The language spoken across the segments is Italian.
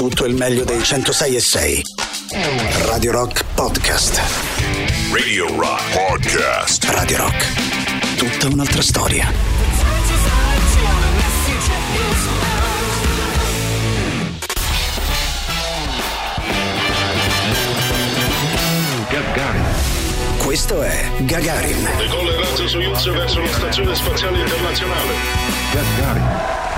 tutto il meglio dei 106 e 6. Radio Rock Podcast. Radio Rock Podcast. Radio Rock. Tutta un'altra storia. Gagarin. Questo è Gagarin. Decolla razzo Soyuz verso la stazione spaziale internazionale. Gagarin.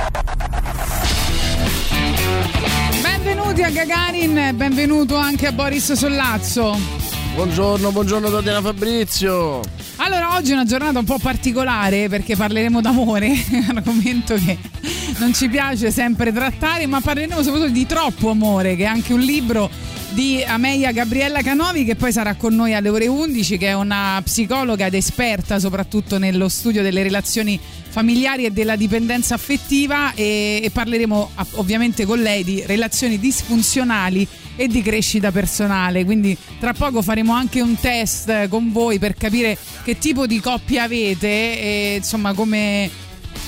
Benvenuti a Gagarin, benvenuto anche a Boris Sollazzo. Buongiorno, buongiorno Tatiana Fabrizio. Allora, oggi è una giornata un po' particolare perché parleremo d'amore, un argomento che non ci piace sempre trattare, ma parleremo soprattutto di troppo amore, che è anche un libro di Ameia Gabriella Canovi che poi sarà con noi alle ore 11, che è una psicologa ed esperta soprattutto nello studio delle relazioni familiari e della dipendenza affettiva e, e parleremo ovviamente con lei di relazioni disfunzionali e di crescita personale. Quindi tra poco faremo anche un test con voi per capire che tipo di coppia avete e insomma come,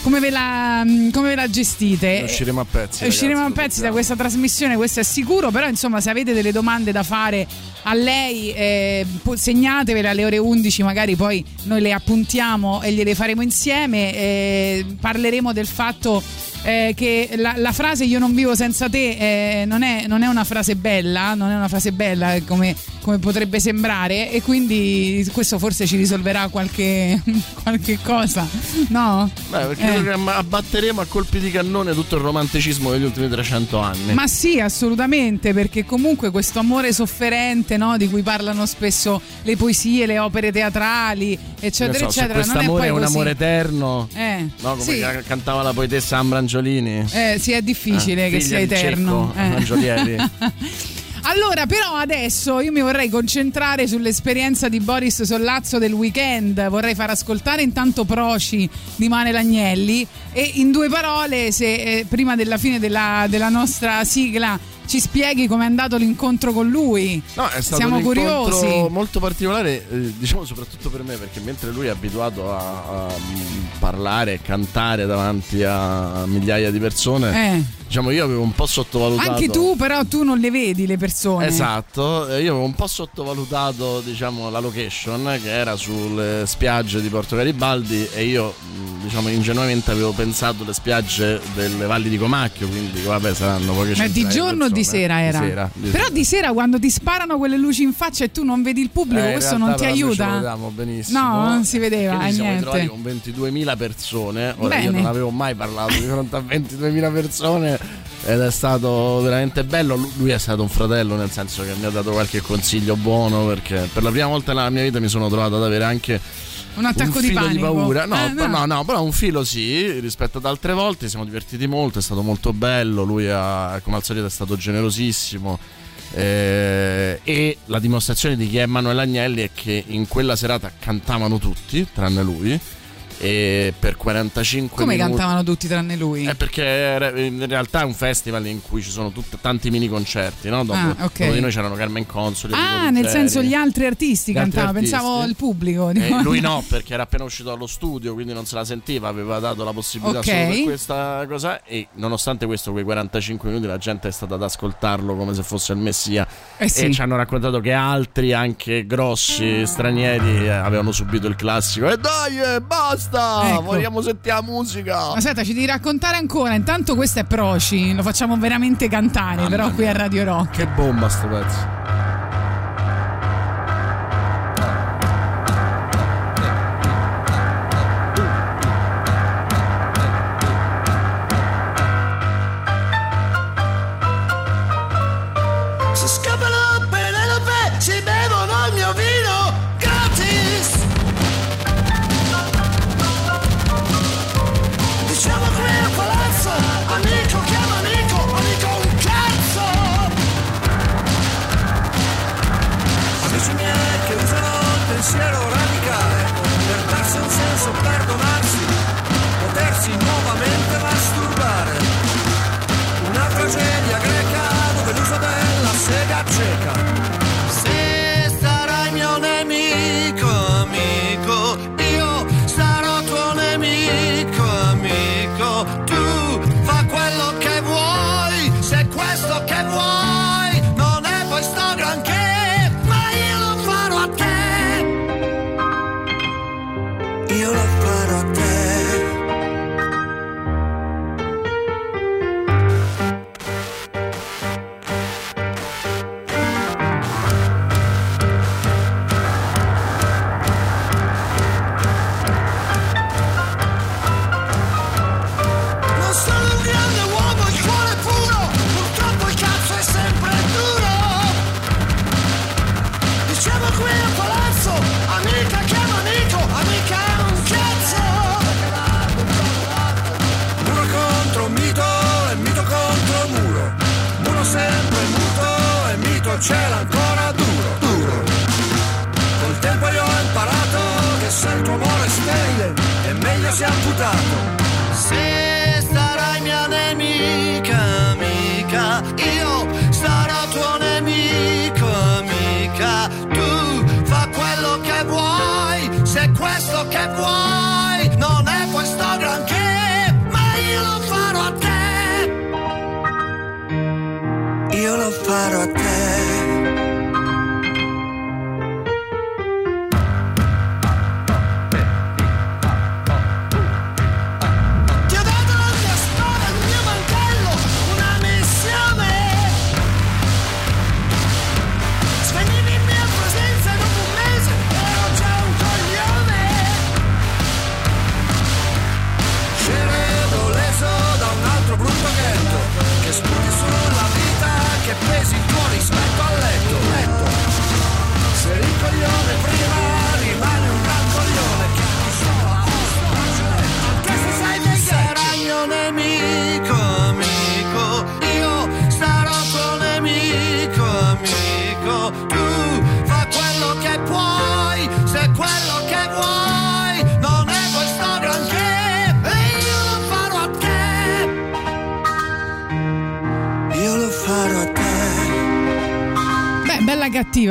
come, ve, la, come ve la gestite. Usciremo a pezzi. Usciremo ragazzi, a pezzi da questa trasmissione, questo è sicuro, però insomma se avete delle domande da fare a lei eh, segnatevele alle ore 11, magari poi noi le appuntiamo e gliele faremo insieme, eh, parleremo del fatto eh, che la, la frase io non vivo senza te eh, non, è, non è una frase bella, non è una frase bella come, come potrebbe sembrare e quindi questo forse ci risolverà qualche, qualche cosa, no? Beh, perché Eh. abbatteremo a colpi di cannone tutto il romanticismo degli ultimi 300 anni. Ma sì, assolutamente, perché comunque questo amore sofferente, no, di cui parlano spesso le poesie, le opere teatrali, eccetera, so, eccetera, non è quest'amore poi è un amore eterno. Eh, No, come sì. ca- cantava la poetessa Ambra Angiolini. Eh, sì, è difficile Eh, che sia eterno. Cecco, Angiolieri. Allora, però adesso io mi vorrei concentrare sull'esperienza di Boris Sollazzo del weekend. Vorrei far ascoltare intanto Proci di Mane Lagnelli e in due parole, se eh, prima della fine della, della nostra sigla ci spieghi com'è andato l'incontro con lui. No, è stato Siamo un incontro curiosi. molto particolare, eh, diciamo soprattutto per me, perché mentre lui è abituato a, a, mm, parlare e cantare davanti a migliaia di persone, Eh. Diciamo io avevo un po' sottovalutato. Anche tu, però, tu non le vedi le persone. Esatto, eh, io avevo un po' sottovalutato diciamo, la location che era sulle spiagge di Porto Garibaldi e io mh, diciamo ingenuamente avevo pensato alle spiagge delle valli di Comacchio, quindi vabbè saranno poche Ma di giorno o di sera era? Di sera, di Però sera. di sera quando ti sparano quelle luci in faccia e tu non vedi il pubblico, Eh, questo non ti aiuta? lo vedevamo benissimo. No, non si vedeva, siamo niente. ritrovati con 22.000 persone. Ora io Bene. non avevo mai parlato di fronte a 22.000 persone ed è stato veramente bello. Lu- Lui è stato un fratello, nel senso che mi ha dato qualche consiglio buono perché per la prima volta nella mia vita mi sono trovato ad avere anche Un attacco un di filo di, paura. No, Eh, però- no, no, però un filo sì, rispetto ad altre volte. Siamo divertiti molto, è stato molto bello. Lui, ha, come al solito, è stato generosissimo. Eh, e la dimostrazione di chi è Emanuele Agnelli è che in quella serata cantavano tutti, tranne lui. E per 45 Come minuti. cantavano tutti tranne lui? Eh, perché in realtà è un festival in cui ci sono tutti, tanti mini concerti, no? Dopo, Ah, ok. dopo di noi c'erano Carmen Consoli. ah, nel senso gli altri artisti Gli altri cantavano, artisti. pensavo il pubblico. Eh, dico- lui no, perché era appena uscito dallo studio, quindi non se la sentiva, aveva dato la possibilità Ok. solo per questa cosa. E nonostante questo, quei 45 minuti la gente è stata ad ascoltarlo come se fosse il messia. Eh sì. E ci hanno raccontato che altri, anche grossi, stranieri, eh, avevano subito il classico. E dai, eh, basta! Ecco. Vogliamo sentire la musica! Aspetta, ci devi raccontare ancora. Intanto questo è Proci, lo facciamo veramente cantare, Mamma però qui mia. a Radio Rock. Che bomba sto pezzo!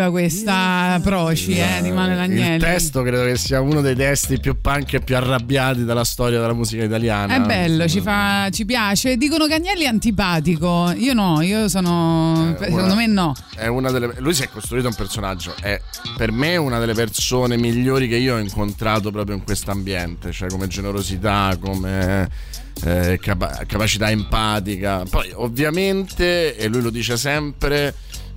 Cattiva questa Proci, eh, di Manuel Agnelli. Il testo credo che sia uno dei testi più punk e più arrabbiati della storia della musica italiana. È bello, ci, fa, ci piace. Dicono che Agnelli è antipatico. Io no, io sono. Eh, secondo una- me no. È una delle, lui si è costruito un personaggio. È per me una delle persone migliori che io ho incontrato proprio in questo ambiente. Cioè, come generosità, come eh, capa- capacità empatica. Poi, ovviamente, e lui lo dice sempre.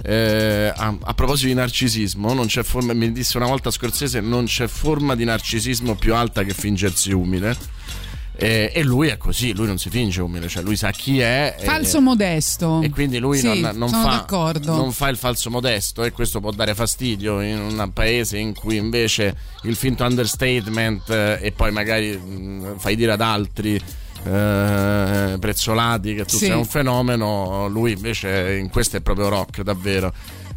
Eh, a, a proposito di narcisismo, non c'è forma, mi disse una volta Scorsese: non c'è forma di narcisismo più alta che fingersi umile. Eh, e lui è così, lui non si finge umile, cioè lui sa chi è. e- Falso modesto. e quindi lui Sì, non, non fa, non fa il falso modesto e questo può dare fastidio in un paese in cui invece il finto understatement eh, e poi magari mh, fai dire ad altri eh, prezzolati che tu Sì. sei un fenomeno, lui invece in questo è proprio rock davvero.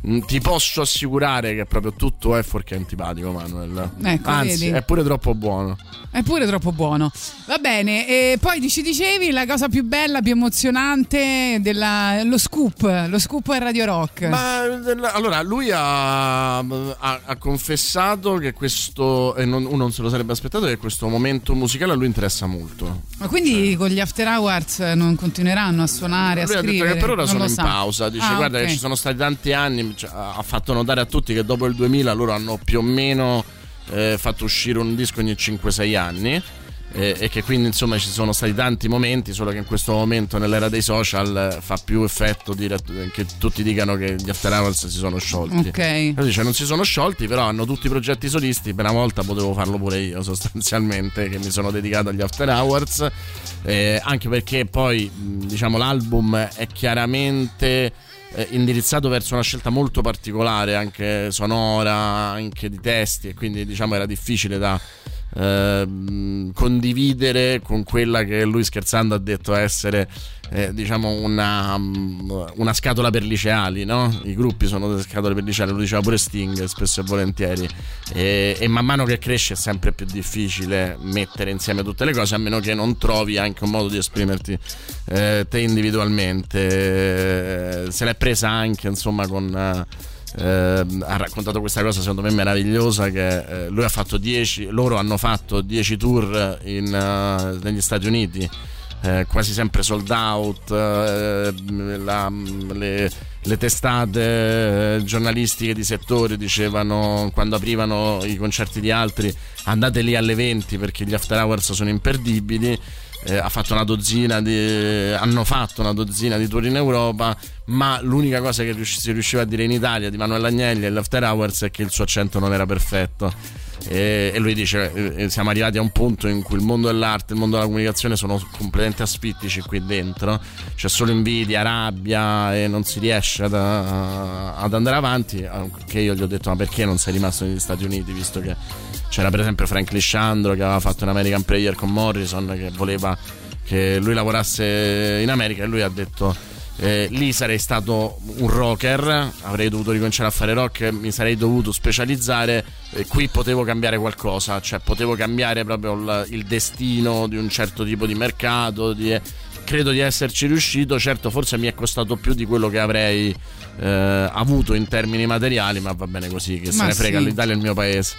Mm, Ti posso assicurare che proprio tutto è fuorché antipatico, Manuel. Ecco, Anzi, vedi? è pure troppo buono. È pure troppo buono. Va bene, e poi ci dicevi la cosa più bella, più emozionante della, lo scoop, lo scoop a Radio Rock. Ma eh, allora lui ha, ha- ha confessato che questo, e non, uno non se lo sarebbe aspettato, che questo momento musicale a lui interessa molto. Ma quindi con gli after hours non continueranno a suonare, a Lui ha detto scrivere? che per ora Non sono in sa. pausa. Dice: Ah, Guarda, ok. che ci sono stati tanti anni. Cioè, ha fatto notare a tutti che dopo il 2000 loro hanno più o meno eh, fatto uscire un disco ogni 5-6 anni. eh, e che quindi insomma ci sono stati tanti momenti, solo che in questo momento nell'era dei social fa più effetto dire che tutti dicano che gli After Hours si sono sciolti. Ok. Dice non si sono sciolti, però hanno tutti i progetti solisti. Per una volta potevo farlo pure io, sostanzialmente, che mi sono dedicato agli After Hours. eh, anche perché poi, diciamo, l'album è chiaramente eh, indirizzato verso una scelta molto particolare, anche sonora, anche di testi, e quindi, diciamo, era difficile da. Ehm, condividere con quella che lui scherzando ha detto essere eh, diciamo una, mm, una scatola per liceali, no? I gruppi sono delle scatole per liceali, lo diceva pure Sting spesso e volentieri. E, e man mano che cresce è sempre più difficile mettere insieme tutte le cose, a meno che non trovi anche un modo di esprimerti eh, te individualmente. Eh, se l'è presa anche, insomma, con. Eh, eh, ha raccontato questa cosa secondo me meravigliosa che eh, lui ha fatto 10 loro hanno fatto 10 tour in, eh, negli Stati Uniti eh, quasi sempre sold out eh, la- le, le testate eh, giornalistiche di settore dicevano quando aprivano i concerti di altri andate lì alle 20 perché gli after hours sono imperdibili eh, ha fatto di, hanno fatto una dozzina di tour in Europa ma l'unica cosa che si riusciva a dire in Italia di Manuel Agnelli e l'After Hours è che il suo accento non era perfetto. E, e lui dice eh, eh, siamo arrivati a un punto in cui il mondo dell'arte il mondo della comunicazione sono completamente asfittici qui dentro. C'è solo invidia, rabbia e non si riesce ad, ad andare avanti. Che io gli ho detto ma perché non sei rimasto negli Stati Uniti visto che c'era per esempio Frank Lisciandro che aveva fatto un American Prayer con Morrison che voleva che lui lavorasse in America e lui ha detto eh, lì sarei stato un rocker avrei dovuto ricominciare a fare rock mi sarei dovuto specializzare e qui potevo cambiare qualcosa cioè potevo cambiare proprio il, il destino di un certo tipo di mercato di- credo di esserci riuscito. Certo, forse mi è costato più di quello che avrei eh, avuto in termini materiali, ma va bene così, che se Ma ne frega, sì. l'Italia è il mio paese.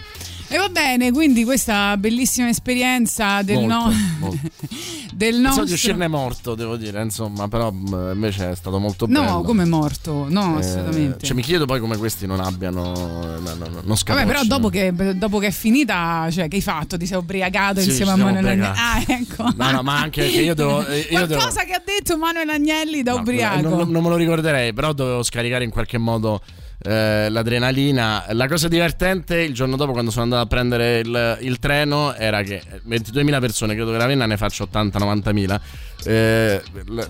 E va bene, quindi questa bellissima esperienza del, Molto, no- molto. del nostro... di uscirne morto, devo dire, insomma, però mh, invece è stato molto No, bello. come morto? No, Eh, assolutamente. Cioè, mi chiedo poi come questi non abbiano. No, no, no, non Vabbè, però dopo che, dopo che è finita, cioè, che hai fatto? Ti sei ubriacato Sì, insieme a Manuel Agnelli? Ah, ecco. No, no, ma anche io devo. eh, Io devo Qualcosa che ha detto Manuel Agnelli da No, ubriaco. Non, non me lo ricorderei, però dovevo scaricare in qualche modo eh, l'adrenalina. La cosa divertente il giorno dopo, quando sono andato a prendere il, il treno, era che 22.000 persone, credo che Ravenna ne faccia 80-90.000. eh,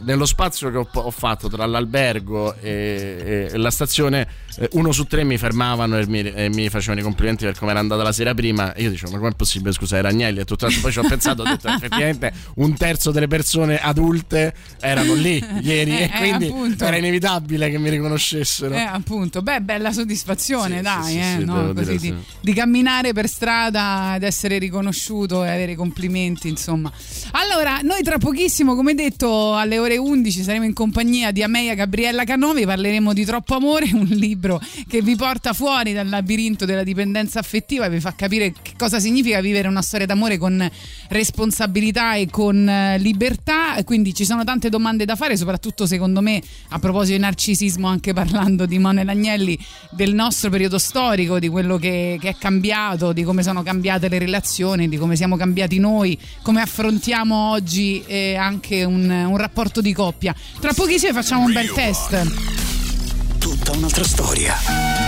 nello spazio che ho, ho fatto tra l'albergo e, e la stazione, eh, uno su tre mi fermavano e mi, e mi facevano i complimenti per come era andata la sera prima. E io dicevo: Ma com'è possibile? Scusa, era Agnelli. E tutto resto. Poi ci ho pensato, ho detto: effettivamente un terzo delle persone adulte erano lì ieri, Eh, e quindi appunto. era inevitabile che mi riconoscessero. Eh, appunto, beh, bella soddisfazione, Sì, dai, sì, sì, eh, no? Così di, di camminare per strada ed essere riconosciuto e avere complimenti, insomma. Allora, noi tra pochissimo, come detto, alle ore 11 saremo in compagnia di Ameia Gabriella Canovi, parleremo di Troppo Amore, un libro che vi porta fuori dal labirinto della dipendenza affettiva e vi fa capire che cosa significa vivere una storia d'amore con responsabilità e con eh, libertà. Quindi ci sono tante domande da fare, soprattutto secondo me a proposito di narcisismo, anche parlando di Manuel Agnelli, del nostro periodo storico, di quello che, che è cambiato, di come sono cambiate le relazioni, di come siamo cambiati noi, come affrontiamo oggi eh, anche un, un rapporto di coppia. Tra pochissimo facciamo un bel test. Tutta un'altra storia.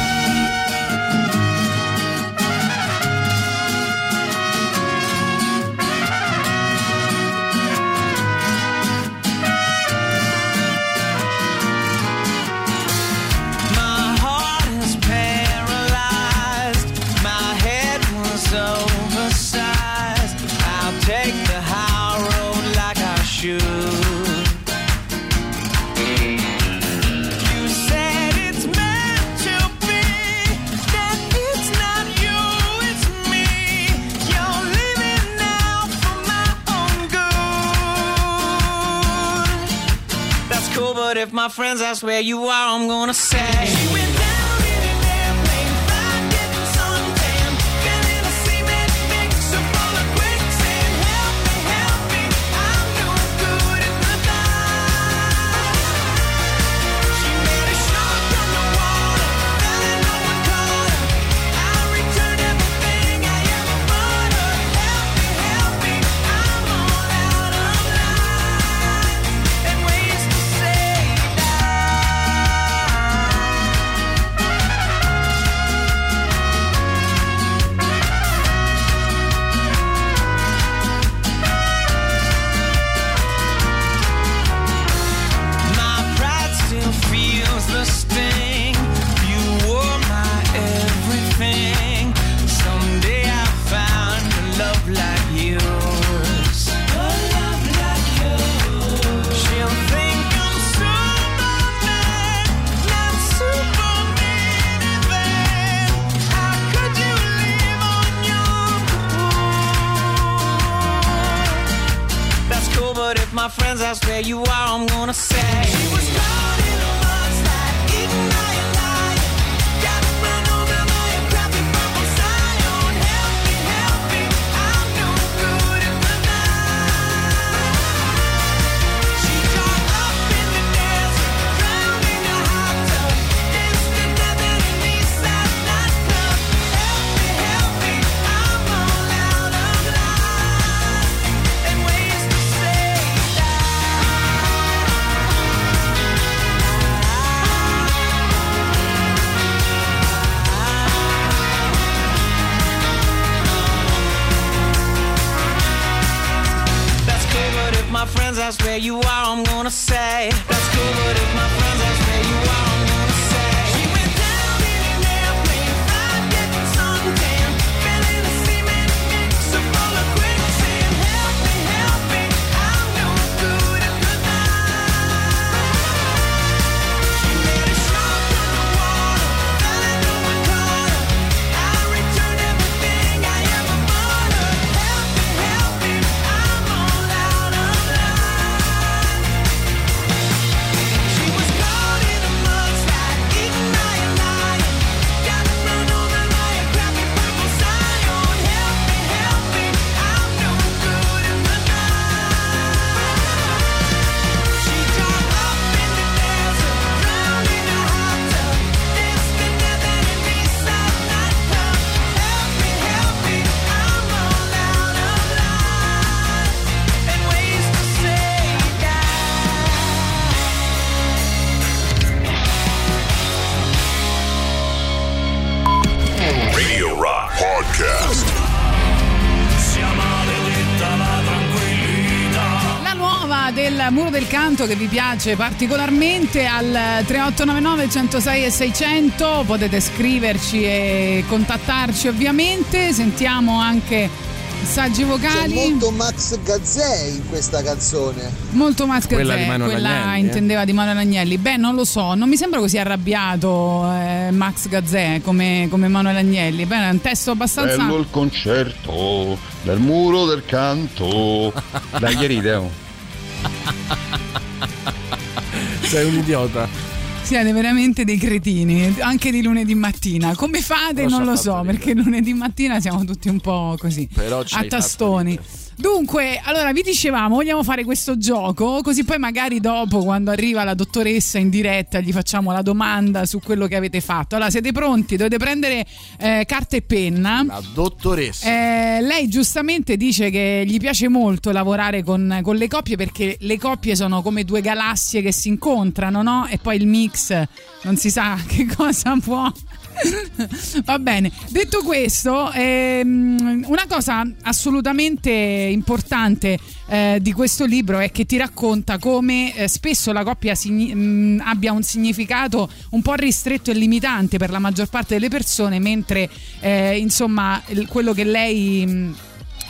If my friends ask where you are, I'm gonna say. My friends ask where you are, I'm gonna say my friends where you are, I'm gonna say. That's cool, but if my del muro del canto che vi piace particolarmente al 3899 106 e 600 potete scriverci e contattarci ovviamente sentiamo anche messaggi C'è vocali molto Max Gazzè in questa canzone. molto maschera Quella di Manuel quella Agnelli, eh? intendeva di Manuel Agnelli beh non lo so non mi sembra così arrabbiato eh, Max Gazzè come, come Manuel Agnelli beh è un testo abbastanza Bello il concerto del muro del canto. Dai, che ride, oh. Sei un idiota. Siete veramente dei cretini, anche di lunedì mattina. Come fate? Ci non lo so, perché lunedì mattina siamo tutti un po' così, a tastoni. Dunque, allora vi dicevamo, vogliamo fare questo gioco, così poi magari dopo, quando arriva la dottoressa in diretta, gli facciamo la domanda su quello che avete fatto. Allora, siete pronti? Dovete prendere eh, carta e penna. La dottoressa. Eh, lei giustamente dice che gli piace molto lavorare con, con le coppie perché le coppie sono come due galassie che si incontrano, no? E poi il mix non si sa che cosa può. Va bene, detto questo, ehm, una cosa assolutamente importante eh, di questo libro è che ti racconta come eh, spesso la coppia signi- mh, abbia un significato un po' ristretto e limitante per la maggior parte delle persone, mentre eh, insomma quello che lei. mh,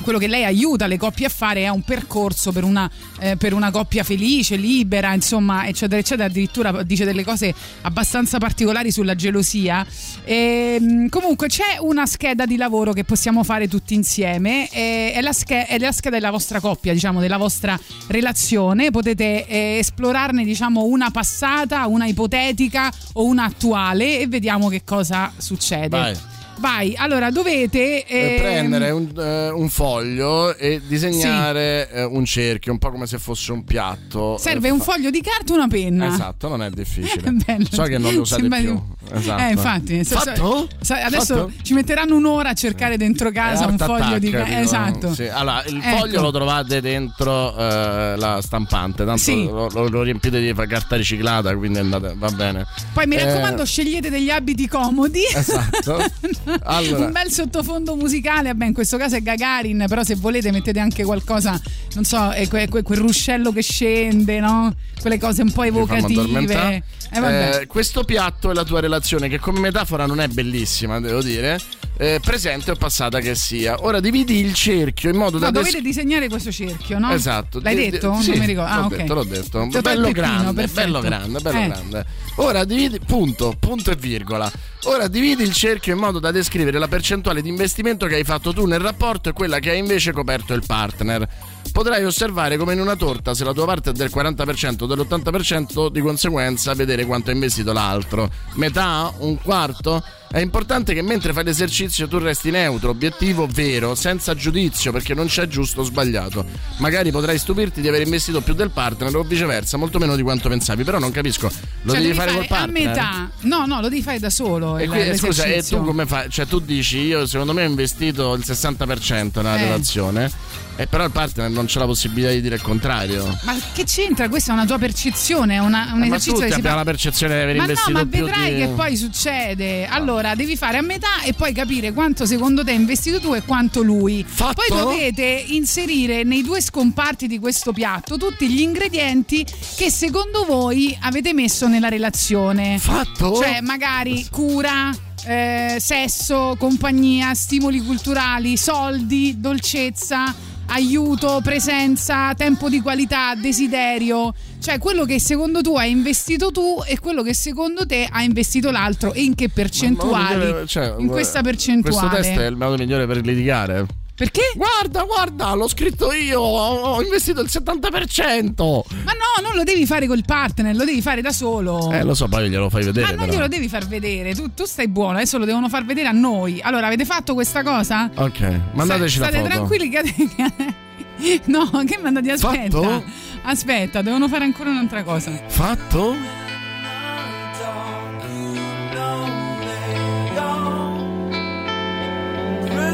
quello che lei aiuta le coppie a fare è un percorso per una, eh, per una coppia felice, libera, insomma, eccetera, eccetera. Addirittura dice delle cose abbastanza particolari sulla gelosia. E, mh, comunque c'è una scheda di lavoro che possiamo fare tutti insieme. è, la sch- è la scheda della vostra coppia, diciamo, della vostra relazione. Potete eh, esplorarne, diciamo, una passata, una ipotetica o una attuale e vediamo che cosa succede. Vai. Vai, allora dovete Eh, ehm, prendere un, eh, un foglio e disegnare eh, un cerchio, un po' come se fosse un piatto. Serve Eh, un fa- foglio di carta e una penna. Esatto, non è difficile. Bello. So che non lo usate Sembra più. di- Esatto. Eh, infatti. so- so- sa- adesso Fatto? ci metteranno un'ora a cercare dentro casa Eh, un Art foglio di carta. Esatto. Sì, Allora, il Ecco. foglio lo trovate dentro eh, la stampante, tanto Sì. lo, lo- lo riempite di carta riciclata, quindi andate, va bene. Poi mi Eh, raccomando, scegliete degli abiti comodi. Esatto. Allora. un bel sottofondo musicale. Vabbè, in questo caso è Gagarin, però se volete mettete anche qualcosa, non so, è que- que- quel ruscello che scende, no? Quelle cose un po' evocative. Eh. Eh, questo piatto è la tua relazione, che come metafora non è bellissima, devo dire. eh, presente o passata che sia. Ora dividi il cerchio in modo No, da. des- dovete disegnare questo cerchio, no? Esatto. L'hai Di- detto? sì, non mi ricordo. Ah, l'ho ok. detto, l'ho detto. Tolto Bello grande, perfetto. bello grande, bello Eh. grande. Ora dividi, punto, punto e virgola. Ora dividi il cerchio in modo da descrivere la percentuale di investimento che hai fatto tu nel rapporto e quella che ha invece coperto il partner. Potrai osservare come in una torta, se la tua parte è del 40% o dell'80%, di conseguenza vedere quanto ha investito l'altro. Metà? Un quarto? È importante che mentre fai l'esercizio tu resti neutro, obiettivo, vero, senza giudizio, perché non c'è giusto o sbagliato. Magari potrai stupirti di aver investito più del partner o viceversa, molto meno di quanto pensavi, però non capisco. Lo Cioè, devi, fare col a partner? metà. No, no, lo devi fare da solo. E il- quindi, scusa, e tu come fai? Cioè, tu dici, io secondo me ho investito il 60% nella Eh. relazione, e però il partner non c'è la possibilità di dire il contrario. Ma che c'entra? Questa è una tua percezione, è una- un Eh, ma esercizio tutti che si abbiamo fa. la percezione di aver Ma no, investito ma più vedrai di... che poi succede. Allora, devi fare a metà e poi capire quanto secondo te hai investito tu e quanto lui. Fatto? Poi dovete inserire nei due scomparti di questo piatto tutti gli ingredienti che secondo voi avete messo nella relazione. Fatto? Cioè, magari cura, eh, sesso, compagnia, stimoli culturali, soldi, dolcezza, aiuto, presenza, tempo di qualità, desiderio. Cioè, quello che secondo tu hai investito tu e quello che secondo te ha investito l'altro e in che percentuali. Ma- cioè, in questa percentuale. Questo test è il modo migliore per litigare. Perché? Guarda, guarda, l'ho scritto io, ho investito il 70%. Ma no, non lo devi fare col partner, lo devi fare da solo. Eh, lo so, poi glielo fai vedere. Ma non però. glielo devi far vedere, tu, tu stai buono, adesso lo devono far vedere a noi. Allora, avete fatto questa cosa? Ok, mandateci Sta- la State foto. tranquilli che... No, che mandati aspetta. Fatto? Aspetta, devono fare ancora un'altra cosa. Fatto?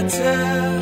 Keep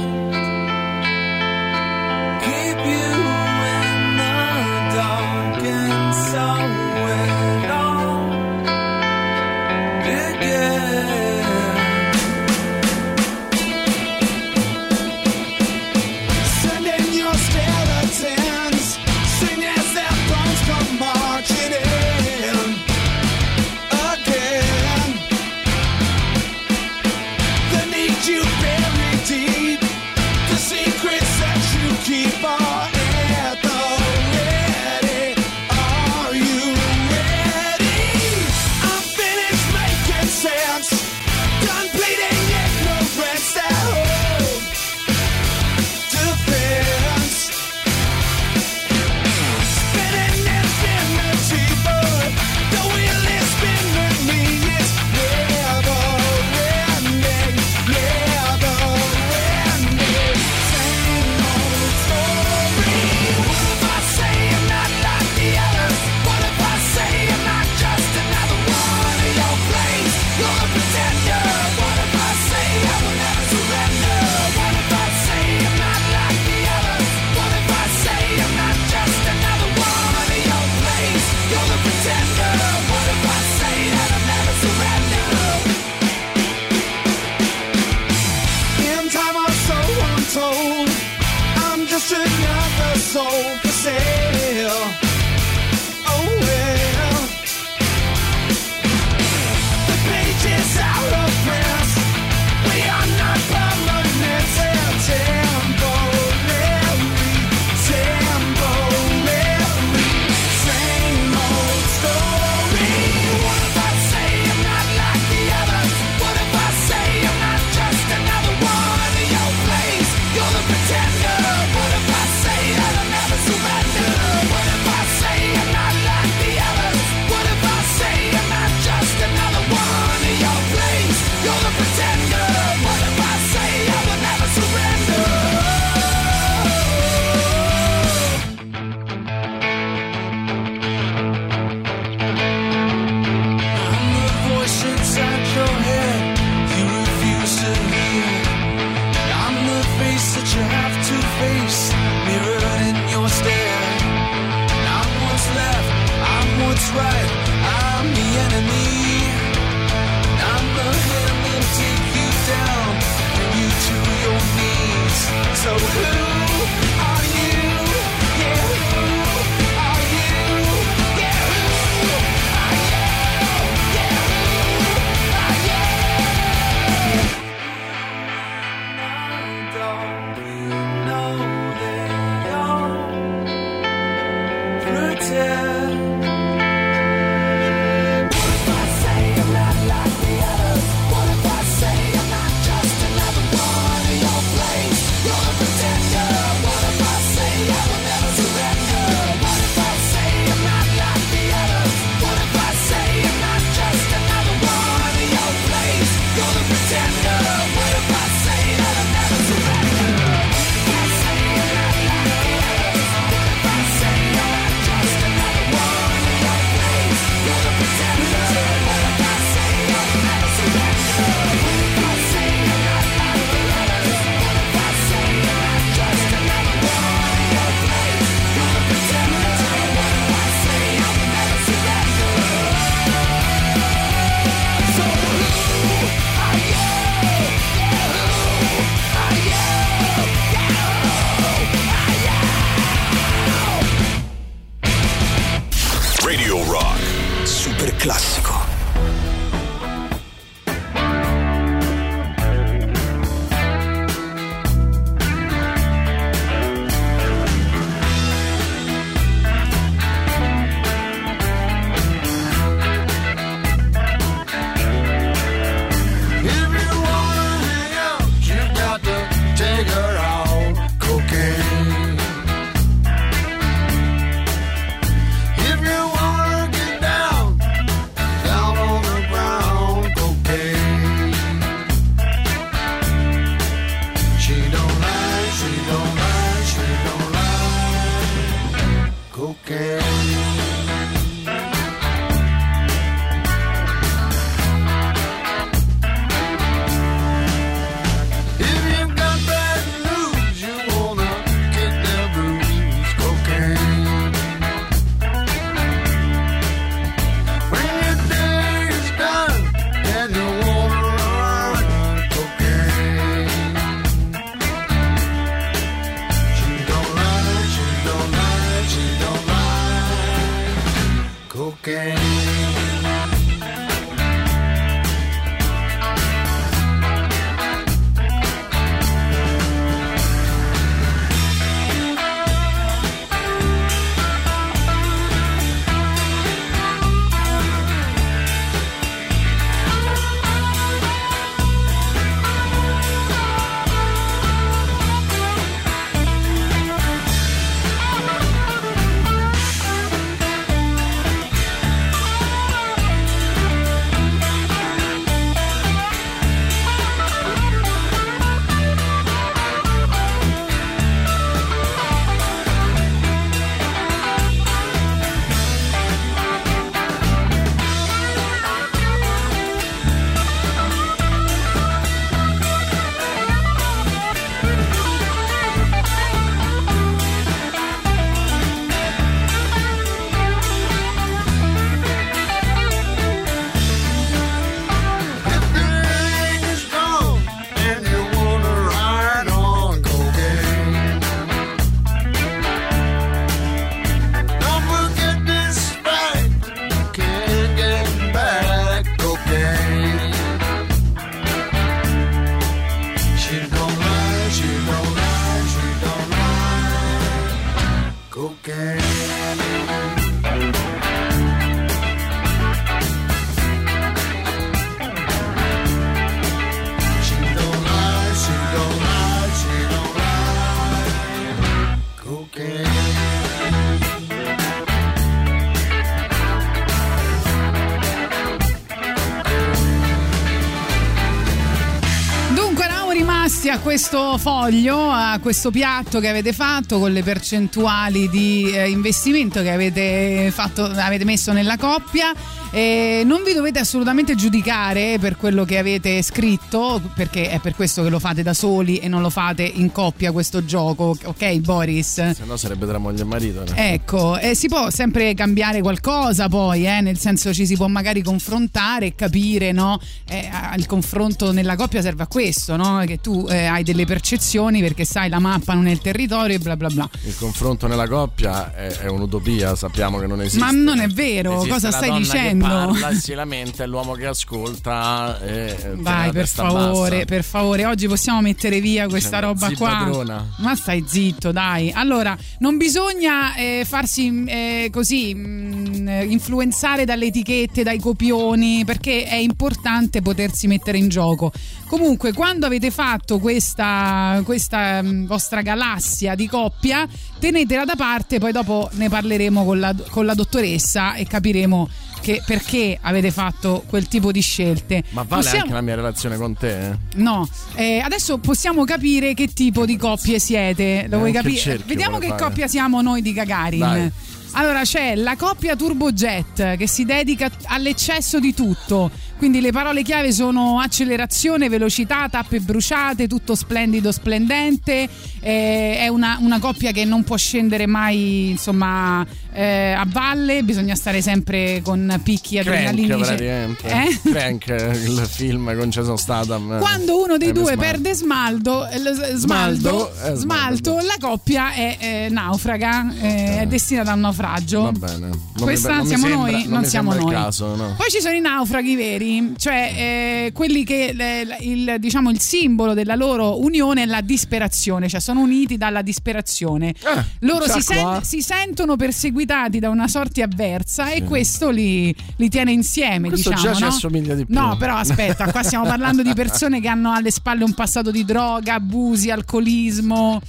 questo foglio, a questo piatto che avete fatto con le percentuali di eh, investimento che avete, fatto, avete messo nella coppia. E non vi dovete assolutamente giudicare per quello che avete scritto, perché è per questo che lo fate da soli e non lo fate in coppia questo gioco, ok Boris? Se no sarebbe tra moglie e marito. no? Ecco, eh, si può sempre cambiare qualcosa poi, eh, nel senso ci si può magari confrontare e capire, no? Eh, il confronto nella coppia serve a questo, no? Che tu eh, hai delle percezioni perché sai la mappa non è il territorio e bla bla bla. Il confronto nella coppia è, è un'utopia, sappiamo che non esiste. Ma non è vero, Esiste cosa stai dicendo? Parla e si lamenta e l'uomo che ascolta. E, e tiene Vai, per favore, bassa. per favore, oggi possiamo mettere via questa Dicendo, roba "Zi qua. padrona". Ma stai zitto, dai. Allora, non bisogna eh, farsi eh, così mh, influenzare dalle etichette, dai copioni, perché è importante potersi mettere in gioco. Comunque, quando avete fatto questa, questa mh, vostra galassia di coppia, tenetela da parte, poi dopo ne parleremo con la, con la dottoressa e capiremo che perché avete fatto quel tipo di scelte. Ma vale Possiamo- anche la mia relazione con te? eh? No, Eh, adesso possiamo capire che tipo di coppie siete. Lo vuoi anche il capire? cerchio Vediamo che fare. coppia siamo noi di Gagarin. Dai. Allora c'è la coppia Turbojet che si dedica all'eccesso di tutto. Quindi le parole chiave sono accelerazione, velocità, tappe bruciate, tutto splendido, splendente. Eh, è una, una coppia che non può scendere mai, insomma, eh, a valle bisogna stare sempre con picchi Crank adrenalinici. praticamente. Eh? Crank, il film con Jason Statham. Quando uno dei Eh, due Smalto. perde smaldo, eh, smaldo, Smaldo, eh, smalto, smaldo. la coppia è eh, naufraga, eh, è destinata a un naufragio. Va bene. Non mi- Questa non mi siamo sembra- noi, non non siamo noi. caso, no. Poi ci sono i naufraghi veri, cioè eh, quelli che le- il, diciamo, il simbolo della loro unione è la disperazione, cioè sono uniti dalla disperazione. Ah, Loro si, sen- si sentono perseguitati da una sorte avversa e questo li, li tiene insieme. Questo diciamo, già ci no? assomiglia di più. No, però aspetta, qua stiamo parlando di persone che hanno alle spalle un passato di droga, abusi, alcolismo.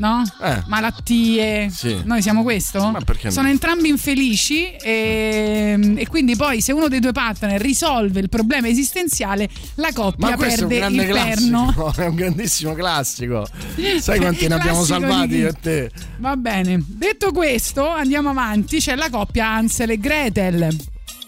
No? Eh. Malattie. Sì. Noi siamo questo? Ma perché no? Sono entrambi infelici e, e quindi poi se uno dei due partner risolve il problema esistenziale, la coppia perde il perno. classico, è un grandissimo classico. Sai quanti ne abbiamo salvati io e te? Va bene. Detto questo, andiamo avanti. C'è la coppia Ansel e Gretel.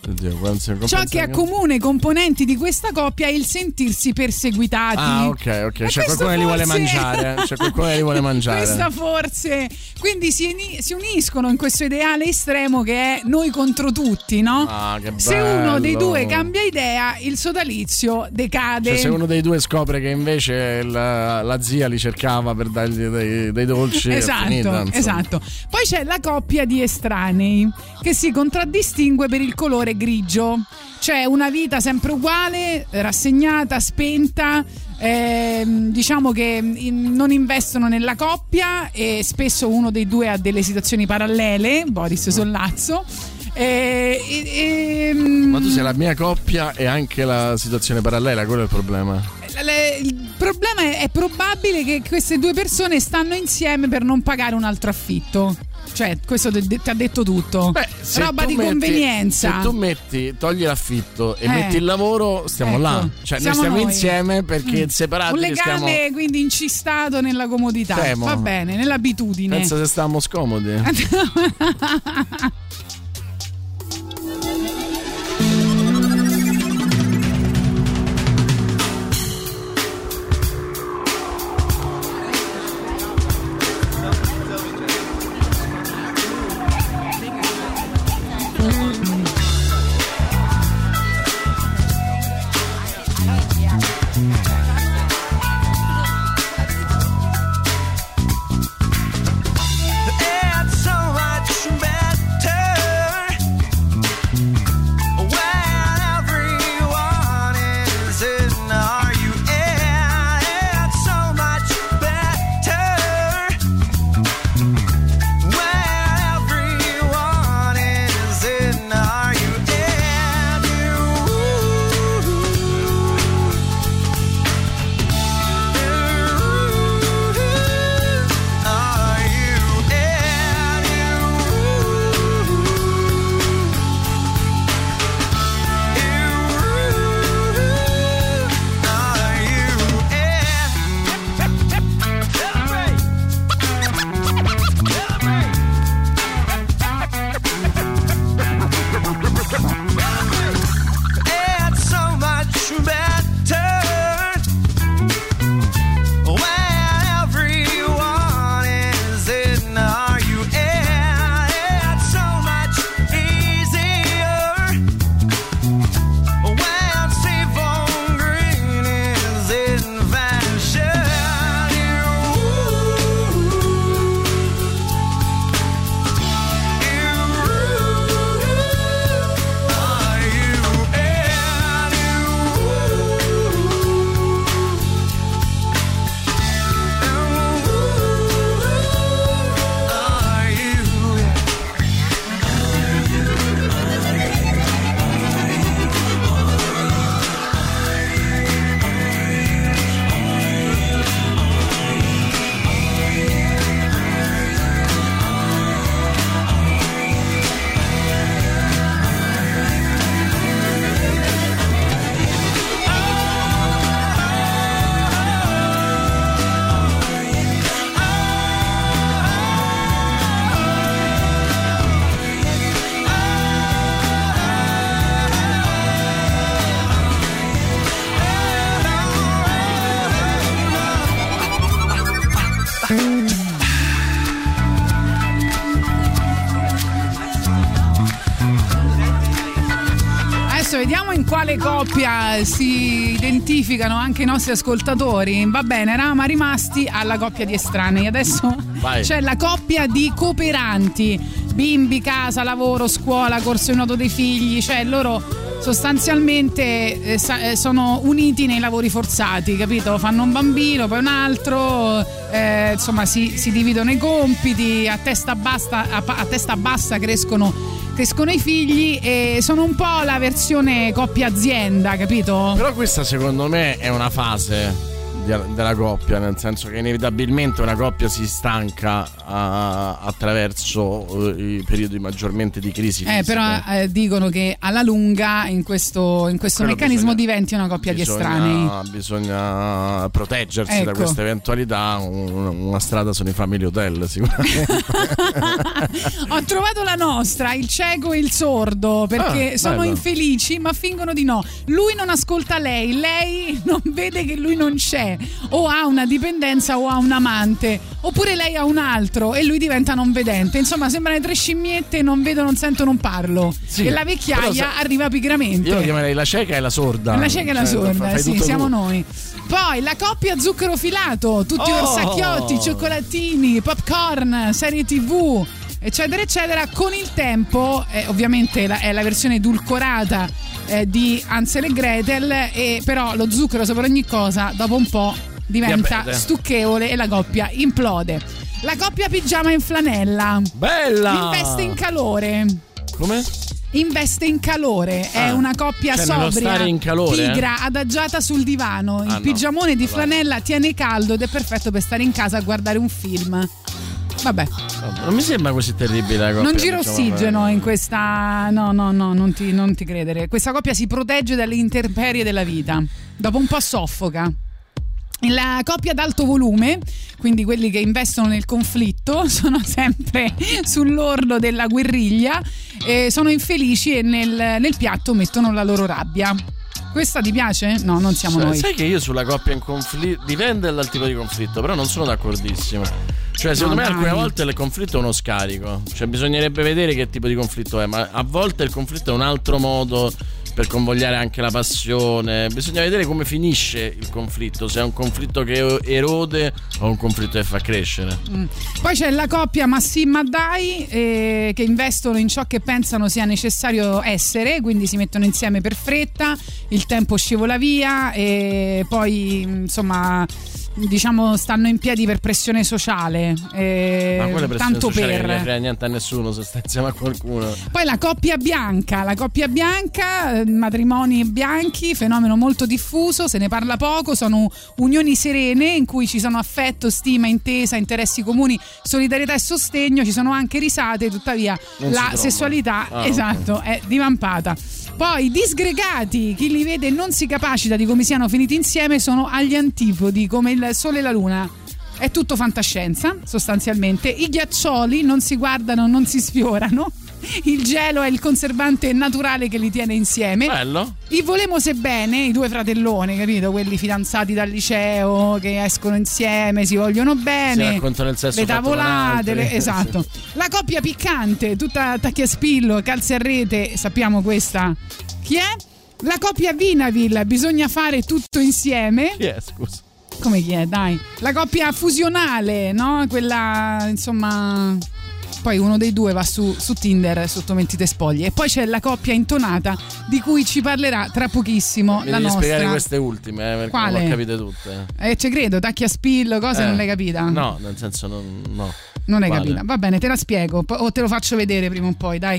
Oddio, Ciò che accomuna i componenti di questa coppia è il sentirsi perseguitati. Ah, ok, ok. C'è questo qualcuno che li vuole forse- mangiare. C'è qualcuno che li vuole mangiare. Questa forse. Quindi si, si uniscono in questo ideale estremo che è noi contro tutti, no? Ah, che Se uno dei bello. due cambia idea, il sodalizio decade. Cioè, se uno dei due scopre che invece la, la zia li cercava per dargli dei, dei dolci, Esatto, finita, esatto. Poi c'è la coppia di estranei che si contraddistingue per il colore grigio. Cioè una vita sempre uguale, rassegnata, spenta. ehm, diciamo che in- non investono nella coppia e spesso uno dei due ha delle situazioni parallele, Boris Sollazzo. E, e- ehm, Ma tu sei la mia coppia e anche la situazione parallela, quello è il problema. le- il problema è, è probabile che queste due persone stanno insieme per non pagare un altro affitto. Cioè, questo te- ti ha detto tutto. Beh, Roba di metti- convenienza. Se tu metti, togli l'affitto e Eh. metti il lavoro, stiamo Ecco, là. Cioè, siamo noi stiamo noi. insieme perché Mm. separati Un che stiamo. legame quindi incistato nella comodità. Temo. Va bene, nell'abitudine. Pensa se stavamo scomodi. si identificano anche i nostri ascoltatori. Va bene, eravamo rimasti alla coppia di estranei. Adesso Vai. c'è la coppia di cooperanti. Bimbi, casa, lavoro, scuola, corso in noto dei figli. Cioè, loro sostanzialmente eh, eh, sono uniti nei lavori forzati, capito? Fanno un bambino, poi un altro, eh, insomma si, si dividono i compiti, a testa, bassa, a, a testa bassa crescono, crescono i figli e sono un po' la versione coppia azienda, capito? Però questa secondo me è una fase della coppia, nel senso che inevitabilmente una coppia si stanca ah, attraverso eh, i periodi maggiormente di crisi. Eh, però eh, dicono che alla lunga in questo, in questo meccanismo bisogna- diventi una coppia di estranei. Bisogna, bisogna proteggersi da Ecco. queste eventualità. Un- una strada sono i family hotel, sicuramente. Ho trovato la nostra, il cieco e il sordo, perché Ah, sono bello. infelici ma fingono di no. Lui non ascolta lei, lei non vede che lui non c'è, o ha una dipendenza o ha un amante, oppure lei ha un altro e lui diventa non vedente. Insomma, sembrano tre scimmiette, non vedo, non sento, non parlo. Sì, e la vecchiaia arriva pigramente. Io lo chiamerei la cieca e la sorda. La cieca e la Cioè, sorda, sì, siamo tu. noi. Poi la coppia zucchero filato, tutti Oh! orsacchiotti, cioccolatini, popcorn, serie tv, eccetera, eccetera. Con il tempo, eh, ovviamente la- è la versione edulcorata eh, di Ansel e Gretel, e però lo zucchero sopra ogni cosa, dopo un po' diventa Diabete. stucchevole e la coppia implode. La coppia pigiama in flanella. Bella! Investe in calore. Come? Investe in calore, è Ah, una coppia cioè sobria, calore, eh? pigra, adagiata sul divano. Il Ah, no. pigiamone di flanella tiene caldo ed è perfetto per stare in casa a guardare un film. Vabbè, Non mi sembra così terribile la coppia. non gira ossigeno eh. in questa. No, no, no, non ti, non ti credere. Questa coppia si protegge dalle intemperie della vita. Dopo un po' soffoca. La coppia d'alto volume, quindi quelli che investono nel conflitto, sono sempre sull'orlo della guerriglia, e sono infelici e nel, nel piatto mettono la loro rabbia. Questa ti piace? No, non siamo Sai- noi. Sai che io sulla coppia in conflitto dipende dal tipo di conflitto, però non sono d'accordissimo. Cioè, secondo No, me alcune dai. volte il conflitto è uno scarico. Cioè, bisognerebbe vedere che tipo di conflitto è, ma a volte il conflitto è un altro modo per convogliare anche la passione. Bisogna vedere come finisce il conflitto, se è un conflitto che erode o un conflitto che fa crescere. Mm. Poi c'è la coppia Massim Maddai eh, che investono in ciò che pensano sia necessario essere, quindi si mettono insieme per fretta, il tempo scivola via e poi insomma diciamo stanno in piedi per pressione sociale. eh, ma quella pressione tanto sociale non per. frega niente a nessuno se stai insieme a qualcuno. Poi la coppia bianca, la coppia bianca, eh, matrimoni bianchi, fenomeno molto diffuso, se ne parla poco, sono unioni serene in cui ci sono affetto, stima, intesa, interessi comuni, solidarietà e sostegno, ci sono anche risate, tuttavia Non la sessualità, Ah, esatto, è divampata. Poi disgregati, chi li vede e non si capacita di come siano finiti insieme sono agli antipodi, come il sole e la luna. È tutto fantascienza, sostanzialmente. I ghiaccioli non si guardano, non si sfiorano. Il gelo è il conservante naturale che li tiene insieme. Bello? I volemo se bene, i due fratelloni, capito? Quelli fidanzati dal liceo che escono insieme, si vogliono bene. Si raccontano il sesso Le tavolate, le- esatto. La coppia piccante, tutta tacchi a spillo, calze a rete, sappiamo questa. Chi è? La coppia Vinaville, bisogna fare tutto insieme. Chi è, scusa? Come chi è? Dai. La coppia fusionale, no? Quella, insomma. Poi uno dei due va su, su Tinder sotto mentite spoglie. E poi c'è la coppia intonata di cui ci parlerà tra pochissimo Mi la devi nostra. spiegare queste ultime, eh, perché Quale? non le ho capite tutte. Eh, ci credo, tacchi a spillo, cose Eh, non l'hai capita? No, nel senso non, no. Non l'hai capita. Va bene, te la spiego. O te lo faccio vedere prima o poi, dai.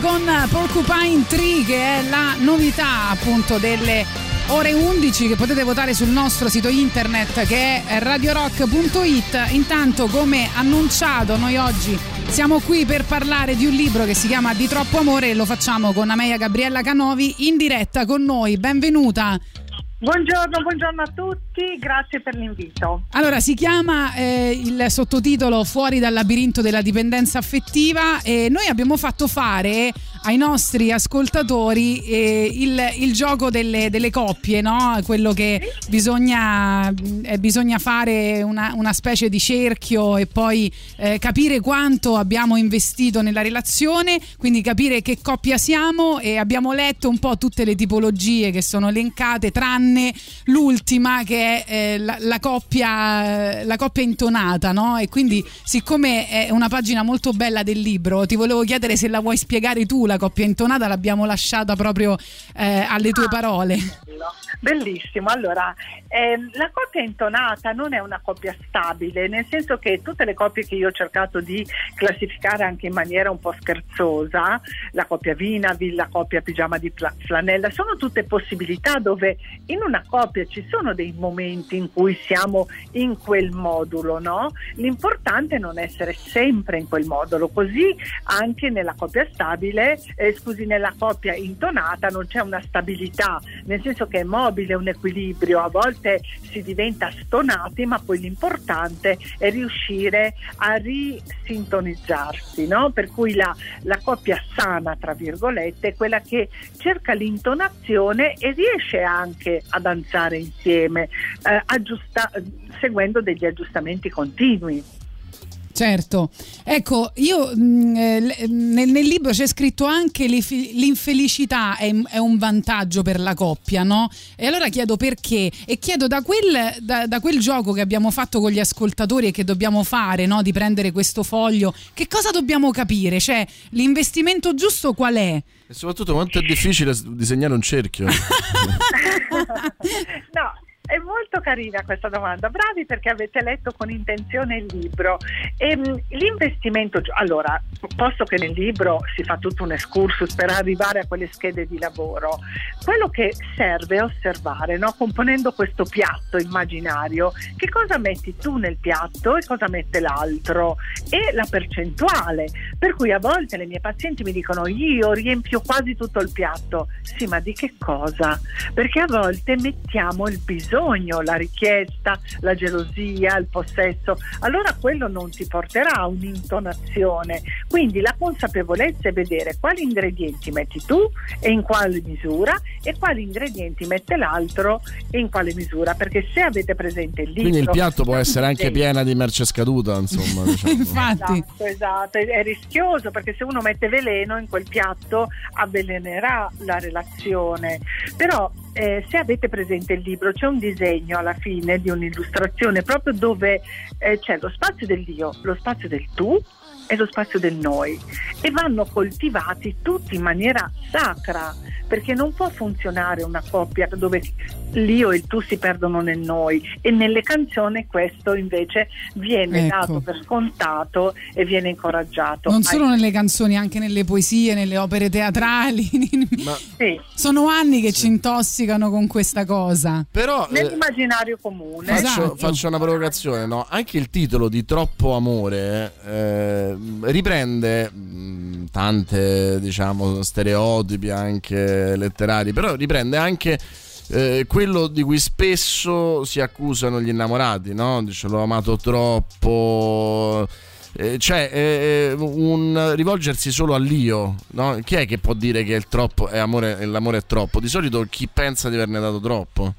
Con Porcupine Tree che è la novità appunto delle ore 11 che potete votare sul nostro sito internet che è radiorock.it. Intanto come annunciato noi oggi siamo qui per parlare di un libro che si chiama Di troppo amore e lo facciamo con Amelia Gabriella Canovi in diretta con noi. Benvenuta. Buongiorno, buongiorno a tutti, grazie per l'invito. Allora, si chiama eh, il sottotitolo Fuori dal labirinto della dipendenza affettiva e noi abbiamo fatto fare ai nostri ascoltatori eh, il, il gioco delle, delle coppie, no? Quello che bisogna, eh, bisogna fare una, una specie di cerchio e poi eh, capire quanto abbiamo investito nella relazione, quindi capire che coppia siamo e abbiamo letto un po' tutte le tipologie che sono elencate, tranne l'ultima che è eh, la, la coppia, la coppia intonata, no? E quindi siccome è una pagina molto bella del libro, ti volevo chiedere se la vuoi spiegare tu, la coppia intonata, l'abbiamo lasciata proprio eh, alle tue parole. Bellissimo, allora ehm, la coppia intonata non è una coppia stabile, nel senso che tutte le coppie che io ho cercato di classificare anche in maniera un po' scherzosa, la coppia Vinaville, la coppia pigiama di flanella, sono tutte possibilità dove in una coppia ci sono dei momenti in cui siamo in quel modulo, no? L'importante è non essere sempre in quel modulo, così anche nella coppia stabile, eh, scusi, nella coppia intonata non c'è una stabilità, nel senso che è mobile, un equilibrio, a volte si diventa stonati, ma poi l'importante è riuscire a risintonizzarsi, no? Per cui la, la coppia sana, tra virgolette, è quella che cerca l'intonazione e riesce anche a danzare insieme, eh, aggiusta- seguendo degli aggiustamenti continui. Certo, ecco, io mh, eh, l- nel, nel libro c'è scritto anche l'infe- l'infelicità è, è un vantaggio per la coppia, no? E allora chiedo perché e chiedo da quel, da, da quel gioco che abbiamo fatto con gli ascoltatori e che dobbiamo fare, no? Di prendere questo foglio, che cosa dobbiamo capire? Cioè, l'investimento giusto qual è? E soprattutto quanto è difficile disegnare un cerchio. no, è molto carina questa domanda. Bravi perché avete letto con intenzione il libro. Ehm, l'investimento, allora, posto che nel libro si fa tutto un excursus per arrivare a quelle schede di lavoro, quello che serve è osservare, no? componendo questo piatto immaginario, che cosa metti tu nel piatto e cosa mette l'altro e la percentuale. Per cui a volte le mie pazienti mi dicono io riempio quasi tutto il piatto. Sì, ma di che cosa? Perché a volte mettiamo il bisogno, la richiesta, la gelosia, il possesso. Allora quello non ti porterà a un'intonazione. Quindi la consapevolezza è vedere quali ingredienti metti tu e in quale misura e quali ingredienti mette l'altro e in quale misura. Perché se avete presente il libro... Quindi il piatto può essere anche Sì. piena di merce scaduta, insomma. diciamo. Esatto, esatto, è è rischioso perché se uno mette veleno in quel piatto avvelenerà la relazione. Però eh, se avete presente il libro c'è un disegno alla fine di un'illustrazione proprio dove eh, c'è lo spazio dell'io, lo spazio del tu e lo spazio del noi e vanno coltivati tutti in maniera sacra perché non può funzionare una coppia dove l'io e il tu si perdono nel noi e nelle canzoni questo invece viene Ecco. dato per scontato e viene incoraggiato. Non solo nelle canzoni, anche nelle poesie, nelle opere teatrali. Sì. Sono anni che ci intossicano con questa cosa. Però eh, nell'immaginario comune. Faccio, Esatto. faccio una provocazione, no? Anche il titolo di Troppo amore eh, riprende mh, tante, diciamo, stereotipi anche letterari, però riprende anche eh, quello di cui spesso si accusano gli innamorati, no? Dice l'ho amato troppo. eh, cioè eh, un rivolgersi solo all'io no? chi è che può dire che troppo amore, l'amore è troppo di solito chi pensa di averne dato troppo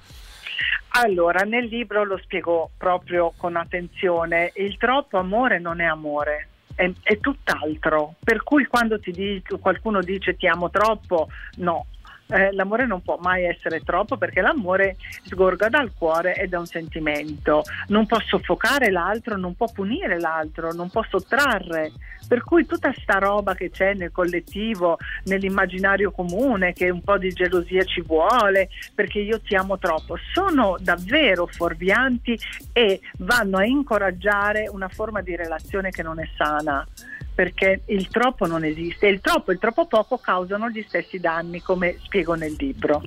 Allora, nel libro lo spiego proprio con attenzione. Il troppo amore non è amore. È, è tutt'altro, per cui quando ti qualcuno dice ti amo troppo, no, Eh, l'amore non può mai essere troppo perché l'amore sgorga dal cuore ed è un sentimento. Non può soffocare l'altro, non può punire l'altro, non può sottrarre. Per cui tutta sta roba che c'è nel collettivo, nell'immaginario comune, che un po' di gelosia ci vuole, perché io ti amo troppo, sono davvero fuorvianti e vanno a incoraggiare una forma di relazione che non è sana perché il troppo non esiste e il troppo e il troppo poco causano gli stessi danni come spiego nel libro.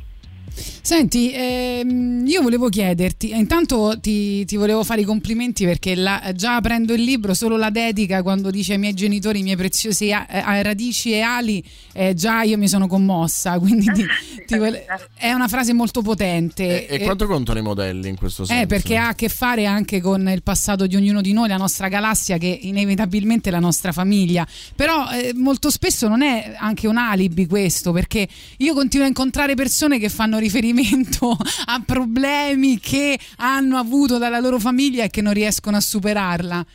Senti, ehm, io volevo chiederti, eh, intanto ti, ti volevo fare i complimenti perché la- già aprendo il libro, solo la dedica quando dice ai miei genitori, i miei preziosi a- a- radici e ali, eh, già io mi sono commossa, quindi ti- ti vole- è una frase molto potente. E, e quanto contano i modelli in questo senso? Eh, perché ha a che fare anche con il passato di ognuno di noi, la nostra galassia che inevitabilmente è la nostra famiglia. Però eh, molto spesso non è anche un alibi questo, perché io continuo a incontrare persone che fanno riferimento a problemi che hanno avuto dalla loro famiglia e che non riescono a superarla.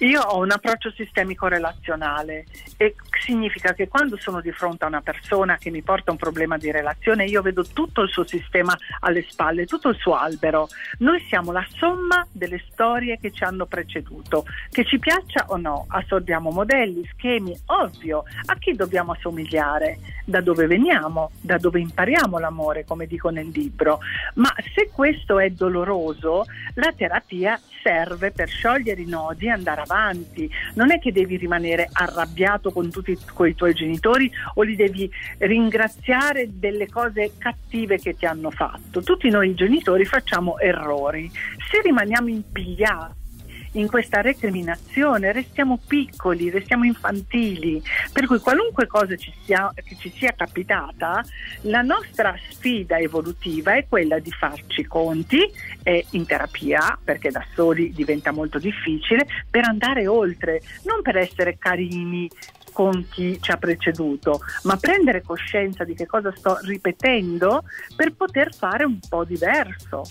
Io ho un approccio sistemico relazionale e significa che quando sono di fronte a una persona che mi porta un problema di relazione, io vedo tutto il suo sistema alle spalle, tutto il suo albero. Noi siamo la somma delle storie che ci hanno preceduto. Che ci piaccia o no, assorbiamo modelli, schemi, ovvio, a chi dobbiamo assomigliare, da dove veniamo, da dove impariamo l'amore, come dico nel libro. Ma se questo è doloroso, la terapia serve per sciogliere i nodi e andare avanti. Non è che devi rimanere arrabbiato con tutti con i tuoi genitori o li devi ringraziare delle cose cattive che ti hanno fatto. Tutti noi genitori facciamo errori. Se rimaniamo impigliati in questa recriminazione restiamo piccoli, restiamo infantili, per cui qualunque cosa ci sia, che ci sia capitata, la nostra sfida evolutiva è quella di farci conti eh, in terapia, perché da soli diventa molto difficile, per andare oltre, non per essere carini con chi ci ha preceduto, ma prendere coscienza di che cosa sto ripetendo per poter fare un po' diverso.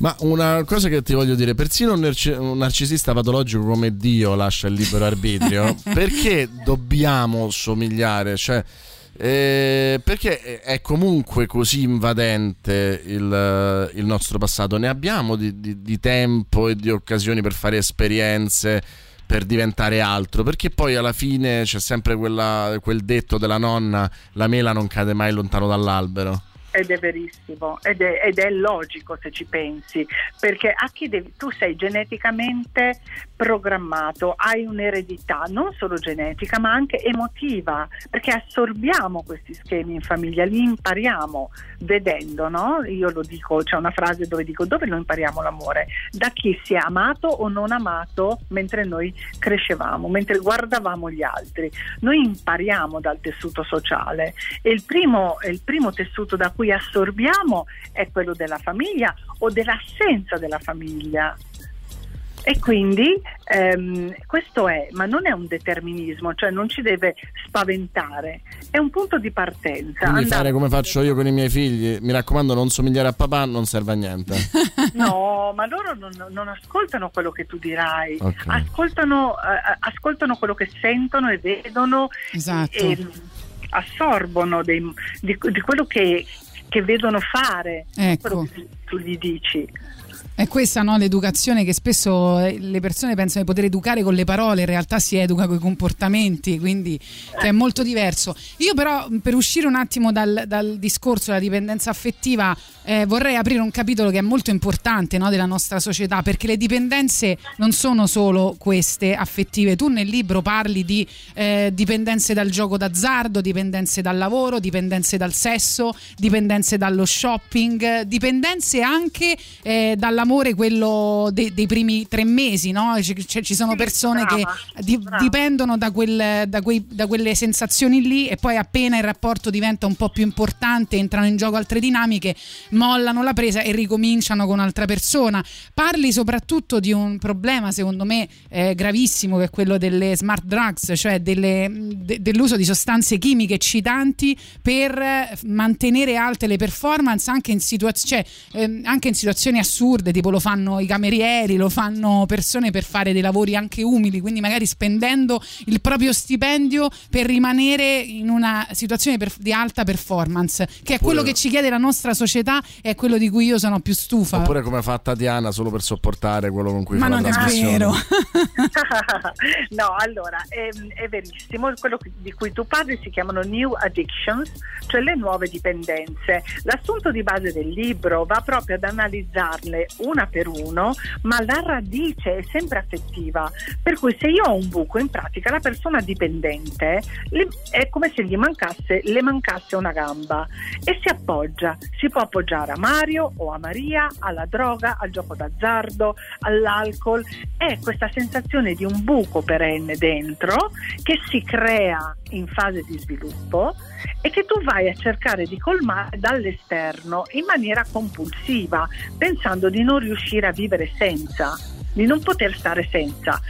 Ma una cosa che ti voglio dire, persino un, narci- un narcisista patologico come Dio lascia il libero arbitrio, perché dobbiamo somigliare? Cioè, eh, perché è comunque così invadente il, il nostro passato? Ne abbiamo di, di- di tempo e di occasioni per fare esperienze, per diventare altro? Perché poi alla fine c'è sempre quella- quel detto della nonna, la mela non cade mai lontano dall'albero. Ed è verissimo, ed è, ed è logico se ci pensi, perché a chi devi- tu sei geneticamente programmato, hai un'eredità non solo genetica ma anche emotiva, perché assorbiamo questi schemi in famiglia, li impariamo vedendo, no? Io lo dico, c'è una frase dove dico dove lo impariamo l'amore? Da chi si è amato o non amato mentre noi crescevamo, mentre guardavamo gli altri. Noi impariamo dal tessuto sociale e il primo, il primo tessuto da cui assorbiamo è quello della famiglia o dell'assenza della famiglia. E quindi ehm, questo è, ma non è un determinismo, cioè non ci deve spaventare, è un punto di partenza. Quindi Andare- fare come faccio io con i miei figli, mi raccomando, non somigliare a papà non serve a niente. No, ma loro non, non ascoltano quello che tu dirai, Ok. ascoltano, eh, ascoltano quello che sentono e vedono Esatto. e assorbono dei- di, di quello che, che vedono fare, Ecco. quello che tu gli dici. È questa no, l'educazione che spesso eh, le persone pensano di poter educare con le parole, in realtà si educa con i comportamenti, quindi che è molto diverso. Io però per uscire un attimo dal, dal discorso della dipendenza affettiva eh, vorrei aprire un capitolo che è molto importante no, della nostra società, perché le dipendenze non sono solo queste affettive. Tu nel libro parli di eh, dipendenze dal gioco d'azzardo, dipendenze dal lavoro, dipendenze dal sesso, dipendenze dallo shopping, dipendenze anche eh, dall'amore, quello de- dei primi tre mesi, no? C- c- ci sono persone brava, che di- dipendono da, quel- da quei- da quelle sensazioni lì e poi appena il rapporto diventa un po' più importante, entrano in gioco altre dinamiche, mollano la presa e ricominciano con un'altra persona. Parli soprattutto di un problema, secondo me, eh, gravissimo, che è quello delle smart drugs, cioè delle- de- dell'uso di sostanze chimiche eccitanti per eh, mantenere alte le performance anche in, situaz- cioè, ehm, anche in situazioni assurde assurde, tipo lo fanno i camerieri, lo fanno persone per fare dei lavori anche umili, quindi magari spendendo il proprio stipendio per rimanere in una situazione per- di alta performance, che è quello che ci chiede la nostra società e è quello di cui io sono più stufa. Oppure come fa Tatiana solo per sopportare quello con cui Ma fa non la è trasmissione. vero. no, allora è, è verissimo. Quello di cui tu parli si chiamano new addictions, cioè le nuove dipendenze. L'assunto di base del libro va proprio ad analizzarle una per uno, ma la radice è sempre affettiva. Per cui se io ho un buco, in pratica la persona dipendente è come se gli mancasse, le mancasse una gamba e si appoggia. Si può appoggiare a Mario o a Maria, alla droga, al gioco d'azzardo, all'alcol. È questa sensazione di un buco perenne dentro che si crea in fase di sviluppo e che tu vai a cercare di colmare dall'esterno in maniera compulsiva, pensando di non riuscire a vivere senza, di non poter stare senza.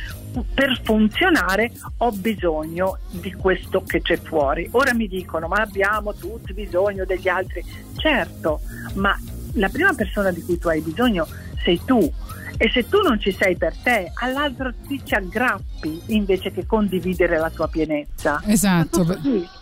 Per funzionare ho bisogno di questo che c'è fuori. Ora mi dicono, ma abbiamo tutti bisogno degli altri. Certo, ma la prima persona di cui tu hai bisogno sei tu. E se tu non ci sei per te, all'altro ti ci aggrappi invece che condividere la tua pienezza. Esatto,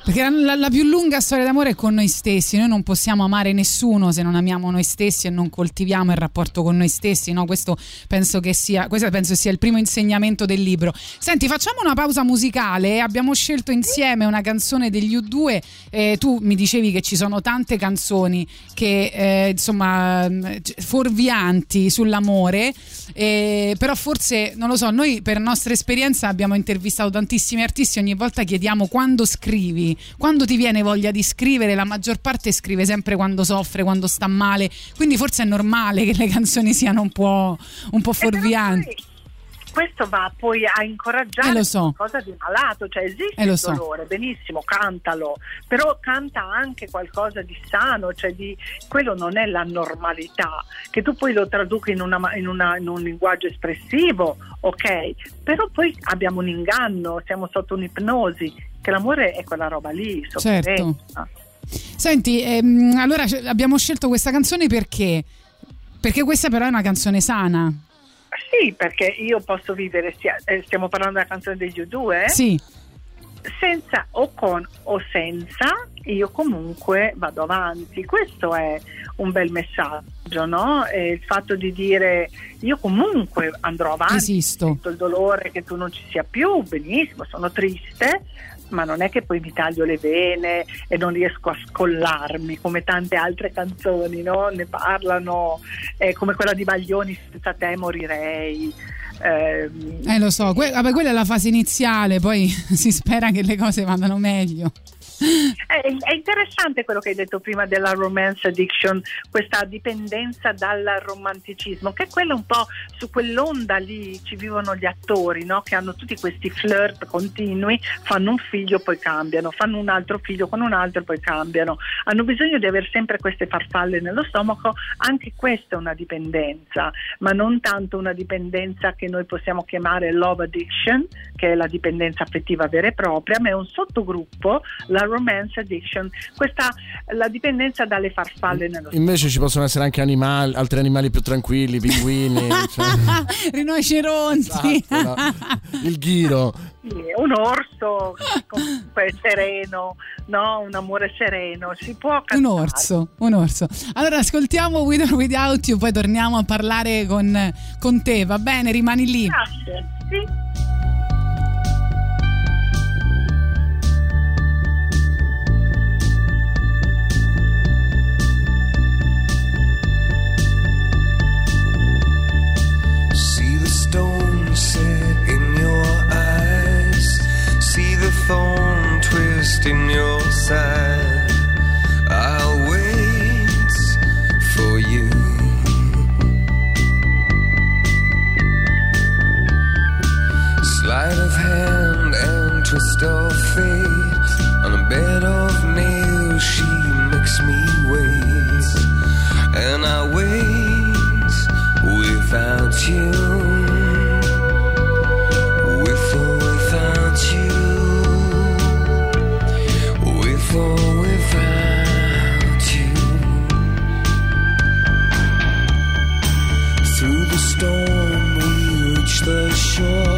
perché la, la- più lunga storia d'amore è con noi stessi, noi non possiamo amare nessuno se non amiamo noi stessi e non coltiviamo il rapporto con noi stessi, no? questo penso che sia, questo penso sia il primo insegnamento del libro. Senti, facciamo una pausa musicale, abbiamo scelto insieme una canzone degli U2, eh, tu mi dicevi che ci sono tante canzoni che eh, insomma mh, fuorvianti sull'amore, eh, però forse non lo so, noi per nostra esperienza abbiamo intervistato tantissimi artisti, ogni volta chiediamo quando scrivi, quando ti viene voglia di scrivere, la maggior parte scrive sempre quando soffre, quando sta male, quindi forse è normale che le canzoni siano un po', un po' fuorvianti. Questo va poi a incoraggiare Eh, so. qualcosa di malato, cioè esiste Eh, il so. dolore, benissimo, cantalo, però canta anche qualcosa di sano, cioè di quello non è la normalità, che tu poi lo traduci in, una in una- in un linguaggio espressivo, ok, però poi abbiamo un inganno, siamo sotto un'ipnosi, che l'amore è quella roba lì, Certo. sofferenza. Senti, ehm, allora abbiamo scelto questa canzone perché? Perché questa però è una canzone sana. Sì, perché io posso vivere, sia- eh, stiamo parlando della canzone degli U2, Sì, senza o con o senza, io comunque vado avanti. Questo è un bel messaggio, no? E il fatto di dire io comunque andrò avanti, Esisto. sento il dolore che tu non ci sia più, benissimo, sono triste. Ma non è che poi mi taglio le vene e non riesco a scollarmi come tante altre canzoni, no? Ne parlano eh, come quella di Baglioni, senza te morirei. Ehm, eh, lo so, que- vabbè, quella è la fase iniziale, poi si spera che le cose vadano meglio. È, interessante quello che hai detto prima della romance addiction, questa dipendenza dal romanticismo, che è quella un po' su quell'onda lì ci vivono gli attori, no? che hanno tutti questi flirt continui, fanno un figlio poi cambiano, fanno un altro figlio con un altro poi cambiano, hanno bisogno di avere sempre queste farfalle nello stomaco, anche questa è una dipendenza, ma non tanto una dipendenza che noi possiamo chiamare love addiction, che è la dipendenza affettiva vera e propria, ma è un sottogruppo, la romance addiction, questa la dipendenza dalle farfalle nello Invece ci possono essere anche animali, altri animali più tranquilli, pinguini, cioè, Rinoceronti. Esatto, no. il ghiro. Un orso comunque sereno, no? un amore sereno, si può Un cantare. orso, un orso. Allora ascoltiamo With or Without You, poi torniamo a parlare con, con te, va bene? Rimani lì. Grazie. Sì. sunset in your eyes. See the thorn twist in your side. I'll wait for you. Of hand and twist of fate. On a bed of nails, she makes me wait. And I the shore.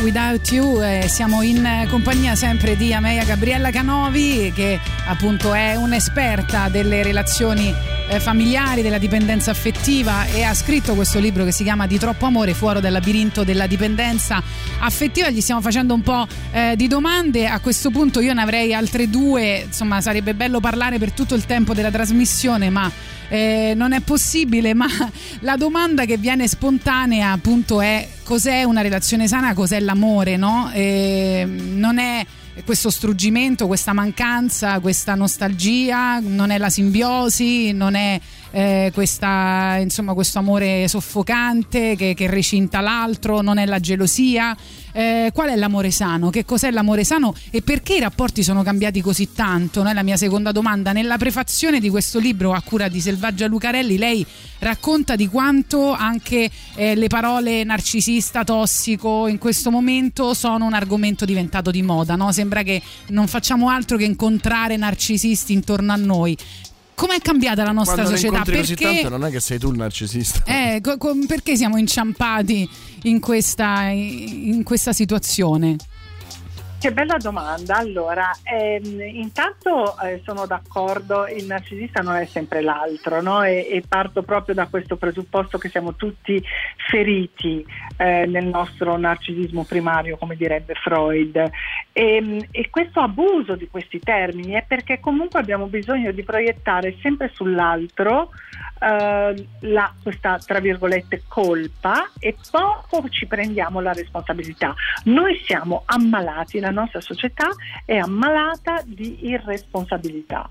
Without you, eh, siamo in eh, compagnia sempre di Amelia Gabriella Canovi che appunto è un'esperta delle relazioni eh, familiari, della dipendenza affettiva e ha scritto questo libro che si chiama Di troppo amore fuori dal labirinto della dipendenza affettiva. Gli stiamo facendo un po' eh, di domande, a questo punto io ne avrei altre due, insomma sarebbe bello parlare per tutto il tempo della trasmissione ma eh, non è possibile, ma la domanda che viene spontanea appunto è cos'è una relazione sana, cos'è l'amore, no? Eh, non è questo struggimento, questa mancanza, questa nostalgia, non è la simbiosi, non è eh, questa, insomma, questo amore soffocante che, che recinta l'altro, non è la gelosia. Eh, qual è l'amore sano? Che cos'è l'amore sano e perché i rapporti sono cambiati così tanto? No? È la mia seconda domanda. Nella prefazione di questo libro a cura di Selvaggia Lucarelli, lei racconta di quanto anche eh, le parole narcisista, tossico in questo momento sono un argomento diventato di moda. No? Sembra che non facciamo altro che incontrare narcisisti intorno a noi. Com'è cambiata la nostra Quando società? incontri così Perché, tanto non è che sei tu il narcisista. eh, co- co- perché siamo inciampati in questa, in questa situazione? Che bella domanda. Allora, ehm, intanto eh, sono d'accordo, il narcisista non è sempre l'altro, no? e, e parto proprio da questo presupposto che siamo tutti feriti eh, nel nostro narcisismo primario, come direbbe Freud. E, e questo abuso di questi termini è perché comunque abbiamo bisogno di proiettare sempre sull'altro eh, la, questa tra virgolette colpa e poco ci prendiamo la responsabilità. Noi siamo ammalati, la nostra società è ammalata di irresponsabilità.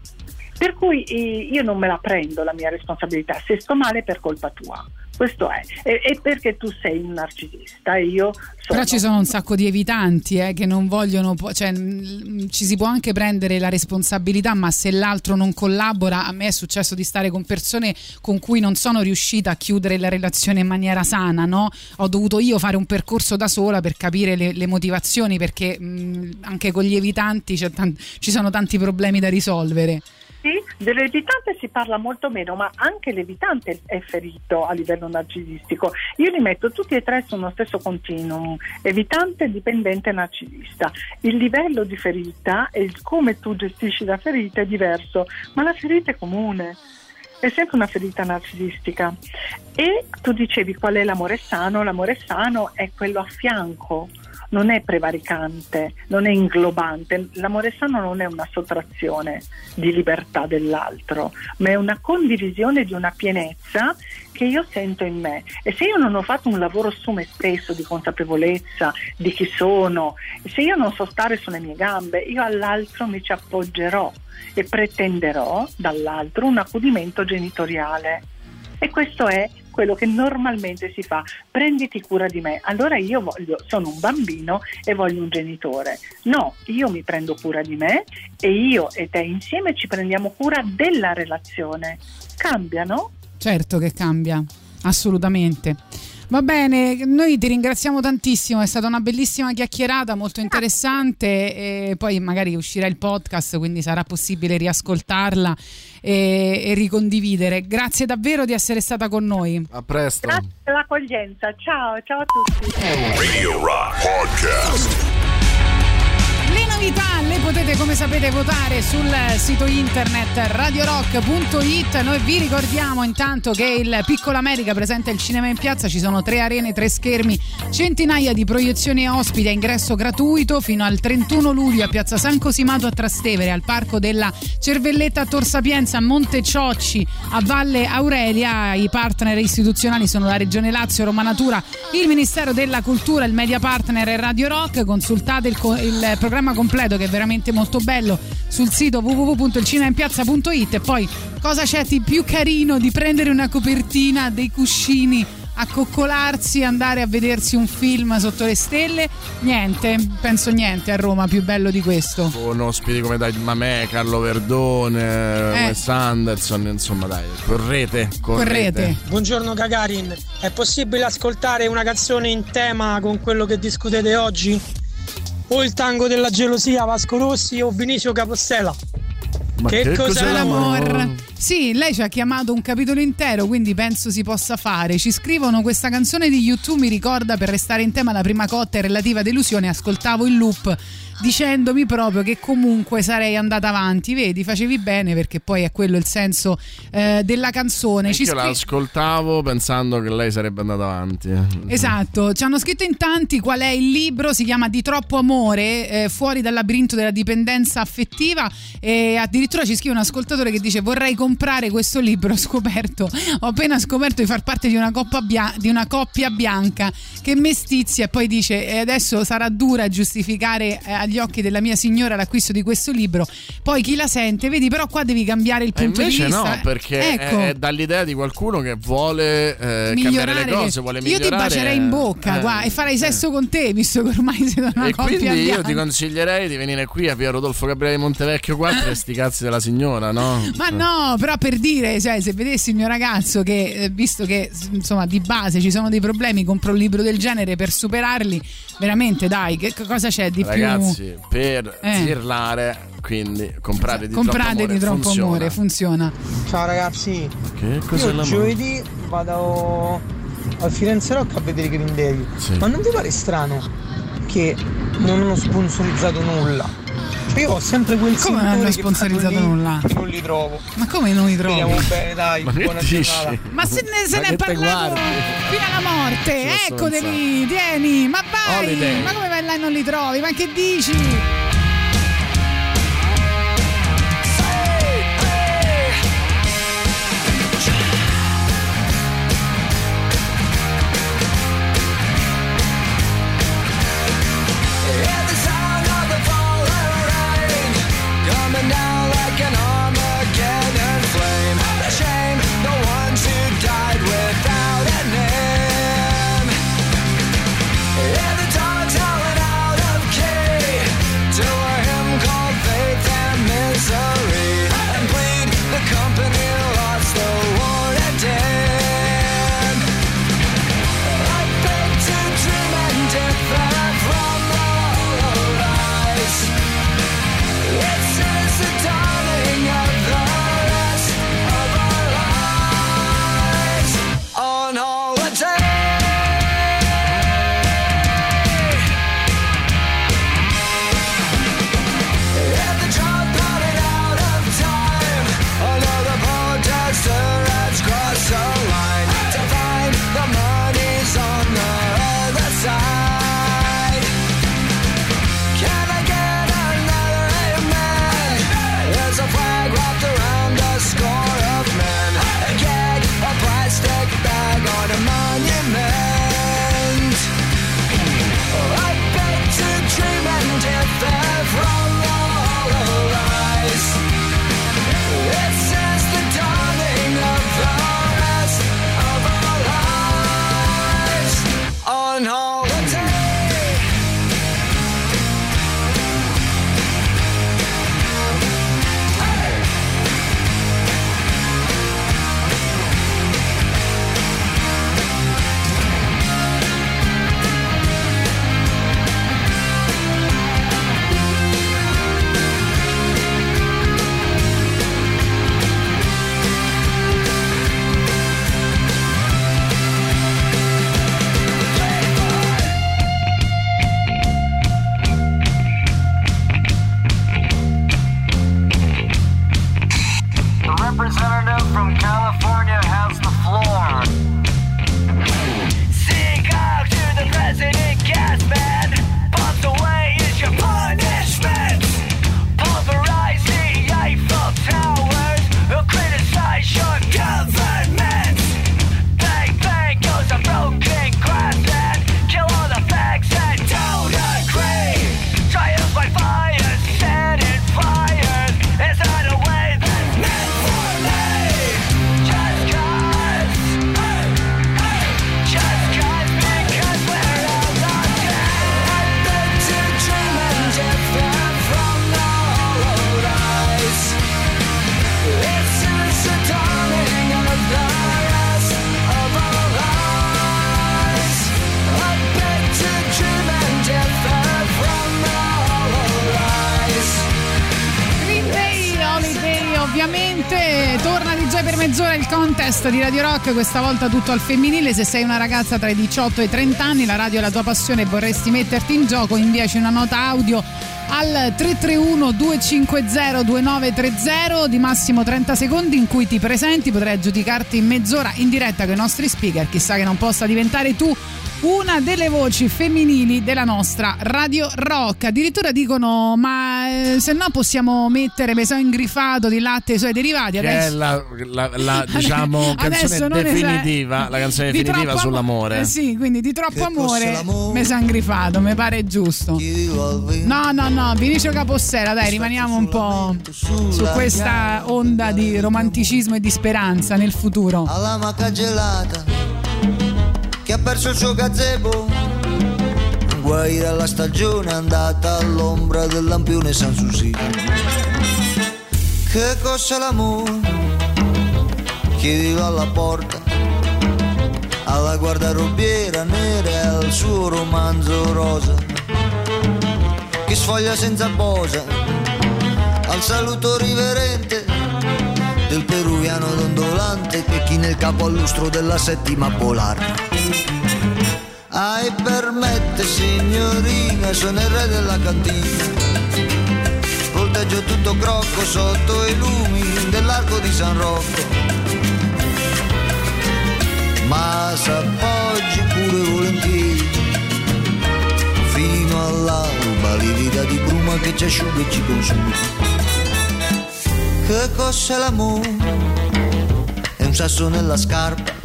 Per cui io non me la prendo la mia responsabilità, se sto male è per colpa tua. Questo è, e, e perché tu sei un narcisista e io sono Però ci sono un sacco di evitanti eh, che non vogliono, cioè mh, ci si può anche prendere la responsabilità, ma se l'altro non collabora, a me è successo di stare con persone con cui non sono riuscita a chiudere la relazione in maniera sana, no? Ho dovuto io fare un percorso da sola per capire le, le motivazioni, perché mh, anche con gli evitanti c'è tan- ci sono tanti problemi da risolvere. Sì, dell'evitante si parla molto meno, ma anche l'evitante è ferito a livello narcisistico. Io li metto tutti e tre sullo stesso continuum, evitante, dipendente, narcisista. Il livello di ferita e come tu gestisci la ferita è diverso, ma la ferita è comune. È sempre una ferita narcisistica. E tu dicevi qual è l'amore sano? L'amore sano è quello a fianco, non è prevaricante, non è inglobante. L'amore sano non è una sottrazione di libertà dell'altro, ma è una condivisione di una pienezza che io sento in me. E se io non ho fatto un lavoro su me stesso di consapevolezza di chi sono, se io non so stare sulle mie gambe, io all'altro mi ci appoggerò e pretenderò dall'altro un accudimento genitoriale. E questo è quello che normalmente si fa, prenditi cura di me. Allora io voglio, sono un bambino e voglio un genitore. No, io mi prendo cura di me e io e te insieme ci prendiamo cura della relazione. Cambiano? Certo che cambia, assolutamente. Va bene, noi ti ringraziamo tantissimo, è stata una bellissima chiacchierata, molto interessante e poi magari uscirà il podcast, quindi sarà possibile riascoltarla e, e ricondividere. Grazie davvero di essere stata con noi. A presto. Grazie per l'accoglienza. Ciao, ciao a tutti. Radio Rock Podcast. Novità le potete come sapete votare sul sito internet radiorock.it. Noi vi ricordiamo intanto che il Piccolo America presenta il cinema in piazza, ci sono tre arene, tre schermi, centinaia di proiezioni ospiti a ingresso gratuito fino al 31 luglio a Piazza San Cosimato a Trastevere, al Parco della Cervelletta a Tor Sapienza, a Monte Ciocci, a Valle Aurelia. I partner istituzionali sono la Regione Lazio, Roma Natura, il Ministero della Cultura, il Media Partner e Radio Rock. Consultate il, il programma completo che è veramente molto bello sul sito www.ilcinemainpiazza.it e poi cosa c'è di più carino di prendere una copertina dei cuscini accoccolarsi andare a vedersi un film sotto le stelle niente penso niente a Roma più bello di questo Con ospiti come David Mamè, Carlo Verdone, Eh. Wes Anderson, insomma dai, correte, correte. Buongiorno Gagarin, è possibile ascoltare una canzone in tema con quello che discutete oggi? O il tango della gelosia Vasco Rossi o Vinicio Capostela? Ma che, cos'è l'amor? Sì, lei ci ha chiamato un capitolo intero, quindi penso si possa fare. Ci scrivono questa canzone di YouTube mi ricorda per restare in tema la prima cotta e relativa delusione, ascoltavo il loop dicendomi proprio che comunque sarei andata avanti. Vedi, facevi bene perché poi è quello il senso eh, della canzone. Ci Io scri- l'ascoltavo pensando che lei sarebbe andata avanti. Esatto, ci hanno scritto in tanti qual è il libro, si chiama Di troppo amore, eh, fuori dal labirinto della dipendenza affettiva e addirittura ci scrive un ascoltatore che dice vorrei comprare questo libro, ho scoperto, ho appena scoperto di far parte di una, bia- di una coppia bianca che mestizia e poi dice e adesso sarà dura giustificare eh, agli occhi della mia signora l'acquisto di questo libro, poi chi la sente, vedi però qua devi cambiare il punto invece di vista. no, perché ecco. è, è dall'idea di qualcuno che vuole eh, cambiare le cose, vuole io migliorare. ti bacerei in bocca Eh, guarda, e farei sesso con te visto che ormai siete una E coppia quindi io bianca. ti consiglierei di venire qui a via Rodolfo Gabriele Montevecchio 4 e sti cazzi della signora, no? Ma no, però per dire, cioè, se vedessi il mio ragazzo che, eh, visto che insomma di base ci sono dei problemi, compra un libro del genere per superarli, veramente dai, che cosa c'è di Ragazzi, per Eh. zirlare, quindi comprate di più... Comprate troppo amore, di troppo funziona. amore, funziona. Ciao ragazzi, Che cos'è io l'amore? giovedì vado al Firenze Rock a vedere i Green Day. Sì. Ma non vi pare strano che non hanno sponsorizzato nulla? Cioè io ho sempre quel Come non hanno sponsorizzato nulla? non li trovo. Ma come non li trovi? Speriamo bene, dai, Ma buona dici? giornata. Ma se ne, se Ma ne è parlato fino alla morte, eccoteli, tieni, ma vai, Holiday. ma come vai là e non li trovi? Ma che dici? Contest di Radio Rock, questa volta tutto al femminile. Se sei una ragazza tra i 18 e i 30 anni, la radio è la tua passione e vorresti metterti in gioco, inviaci una nota audio al 331 250 2930 di massimo 30 secondi in cui ti presenti, potrai aggiudicarti in mezz'ora in diretta con i nostri speaker, chissà che non possa diventare tu una delle voci femminili della nostra Radio Rock. Addirittura dicono: Ma eh, se no possiamo mettere meso ingrifato di latte e i suoi derivati. Che è Adesso, la, la- la, diciamo Adesso canzone non es- definitiva, la canzone di definitiva sull'amore. Eh sì, quindi di troppo amore me sangrifato, mi pare giusto. No, no, no, Vinicio Capossera, dai, rimaniamo un po' su questa onda di romanticismo e di speranza nel futuro. alla maca gelata che ha perso il suo gazebo guai dalla stagione andata all'ombra del lampione Sanssouci. Che cos'è l'amore? Chiedilo alla porta? Alla guardarobiera nera e al suo romanzo rosa. Che sfoglia senza posa? Al saluto riverente del peruviano dondolante che china il capo al lustro della settima polare. Ai permette signorina, sono il re della cantina. Volteggio tutto crocco sotto i lumi dell'arco di San Rocco. Ma s'appoggi pure volentieri fino all'alba livida di bruma che ci asciuga e ci consuma. Che cos'è l'amore? È un sasso nella scarpa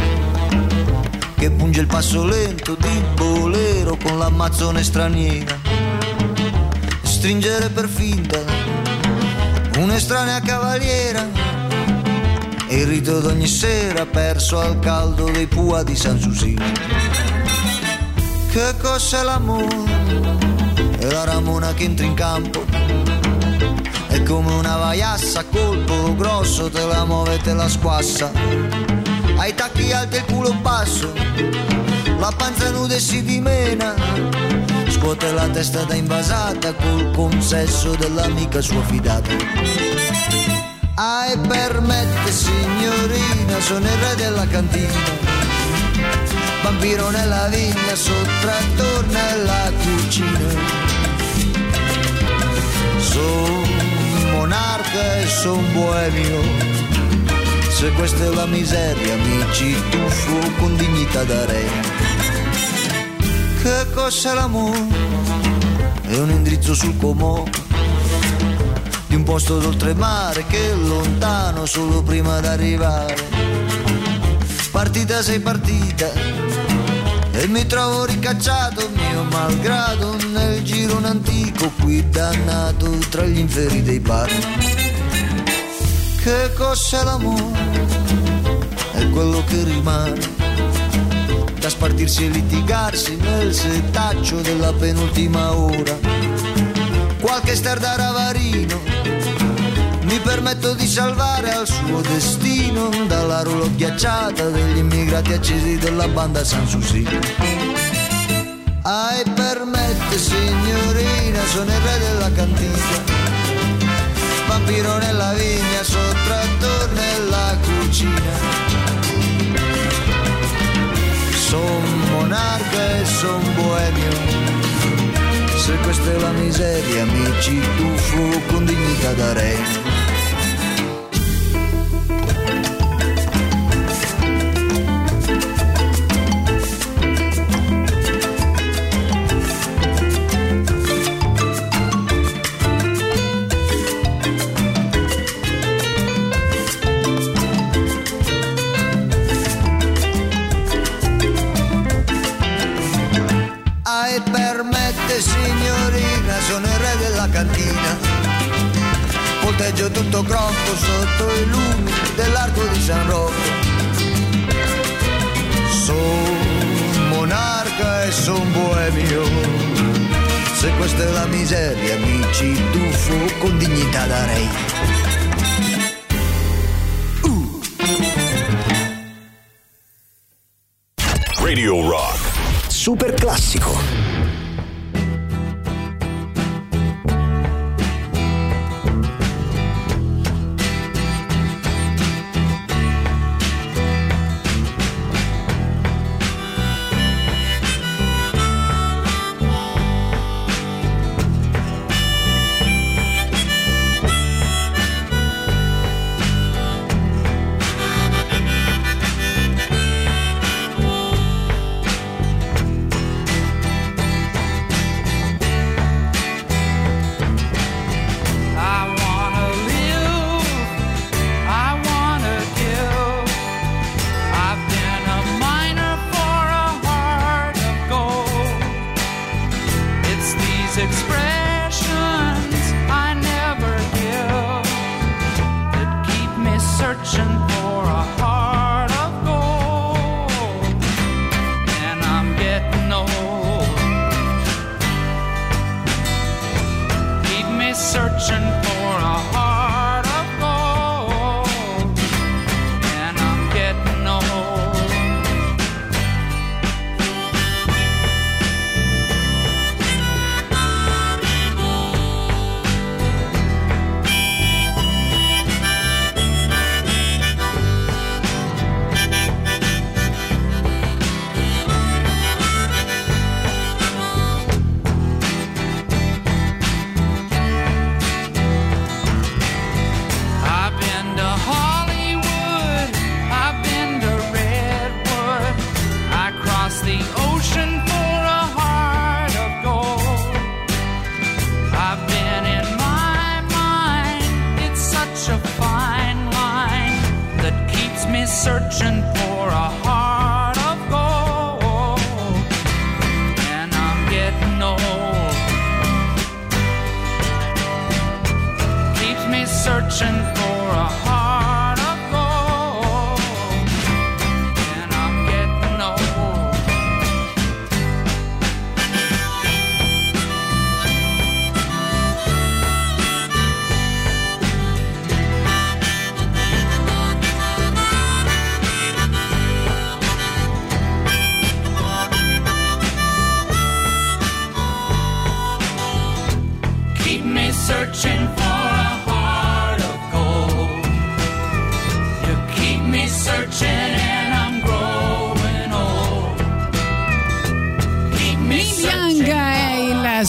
che punge il passo lento di bolero con l'ammazzone straniera. Stringere per finta un'estranea cavaliera e il rito d'ogni sera perso al caldo dei pua di Sanssouci. Che cos'è l'amore? È la ramona che entra in campo è come una vaiassa colpo grosso, te la muove e te la squassa. Ai tacchi alti e il culo basso, la panza nuda e si dimena. Scuote la testa da invasata col consesso dell'amica sua fidata. Ai permette signorina, sono il re della cantina. Vampiro nella vigna, sottrattore nella cucina. Sono monarca e son boemio. Se questa è la miseria, mi ci tuffo con dignità da re. Che cos'è l'amore? È un indirizzo sul comò di un posto d'oltremare che è lontano solo prima d'arrivare. Partita sei partita e mi trovo ricacciato mio malgrado nel girone antico qui dannato tra gli inferi dei bar. Che cos'è l'amore? È quello che rimane da spartirsi e litigarsi nel setaccio della penultima ora. Qualche star da ravarino mi permetto di salvare al suo destino dalla rulo ghiacciata degli immigrati accesi della banda Sanssouci. Ai permette signorina, sono il re della cantina. Vampiro nella vigna, sottrattor nella cucina. Son monarca e son boemio. Se questa è la miseria, mi ci tuffo con dignità da re. Tuffo con dignità da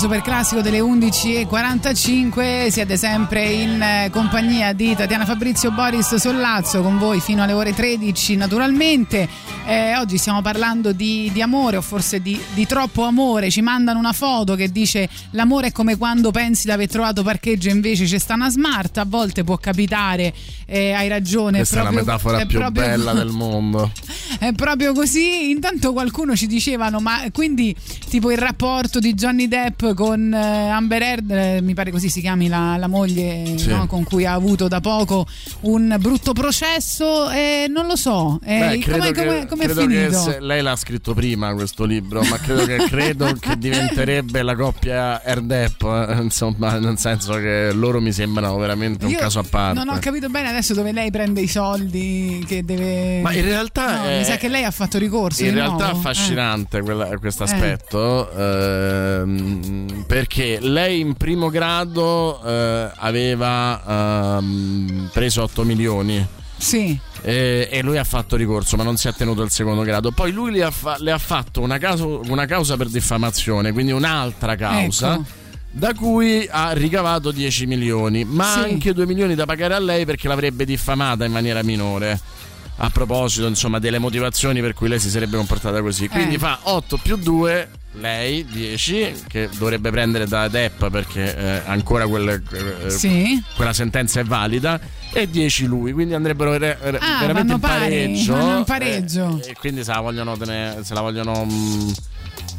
super classico delle 11.45. Siete sempre in eh, compagnia di Tatiana Fabrizio Boris Sollazzo con voi fino alle ore 13, naturalmente. Eh, oggi stiamo parlando di, di amore o forse di, di troppo amore. Ci mandano una foto che dice l'amore è come quando pensi di aver trovato parcheggio e invece c'è sta una smart. A volte può capitare, eh, hai ragione. Questa è la proprio- metafora è più proprio- bella del mondo. È proprio così. Intanto qualcuno ci dicevano, ma quindi tipo il rapporto di Johnny Depp con eh, Amber Heard, eh, mi pare così si chiami la, la moglie Sì. no, con cui ha avuto da poco un brutto processo, eh, non lo so. Eh, com'è credo finito? lei l'ha scritto prima questo libro, ma credo che, credo che diventerebbe la coppia Erdep, eh, insomma, nel senso che loro mi sembrano veramente un Io caso a parte. Non ho capito bene adesso dove lei prende i soldi che deve. Ma in realtà No, è- mi sa che lei ha fatto ricorso. In realtà è nuovo. affascinante quella- questo Eh. Aspetto ehm, perché lei in primo grado eh, aveva ehm, preso 8 milioni. Sì. E, e lui ha fatto ricorso, ma non si è tenuto il secondo grado. Poi lui le ha, fa- le ha fatto una, caso- una causa per diffamazione, quindi un'altra causa. Ecco. Da cui ha ricavato 10 milioni, ma Sì. anche 2 milioni da pagare a lei perché l'avrebbe diffamata in maniera minore. A proposito, insomma, delle motivazioni per cui lei si sarebbe comportata così. Quindi Eh. fa 8 più 2, lei 10, che dovrebbe prendere da Depp perché eh, ancora quelle- eh, Sì. quella sentenza è valida, e 10 lui. Quindi andrebbero re- re- Ah, veramente in pari, pareggio. vanno in pareggio. eh, e quindi se la vogliono, tenere- se la vogliono mm,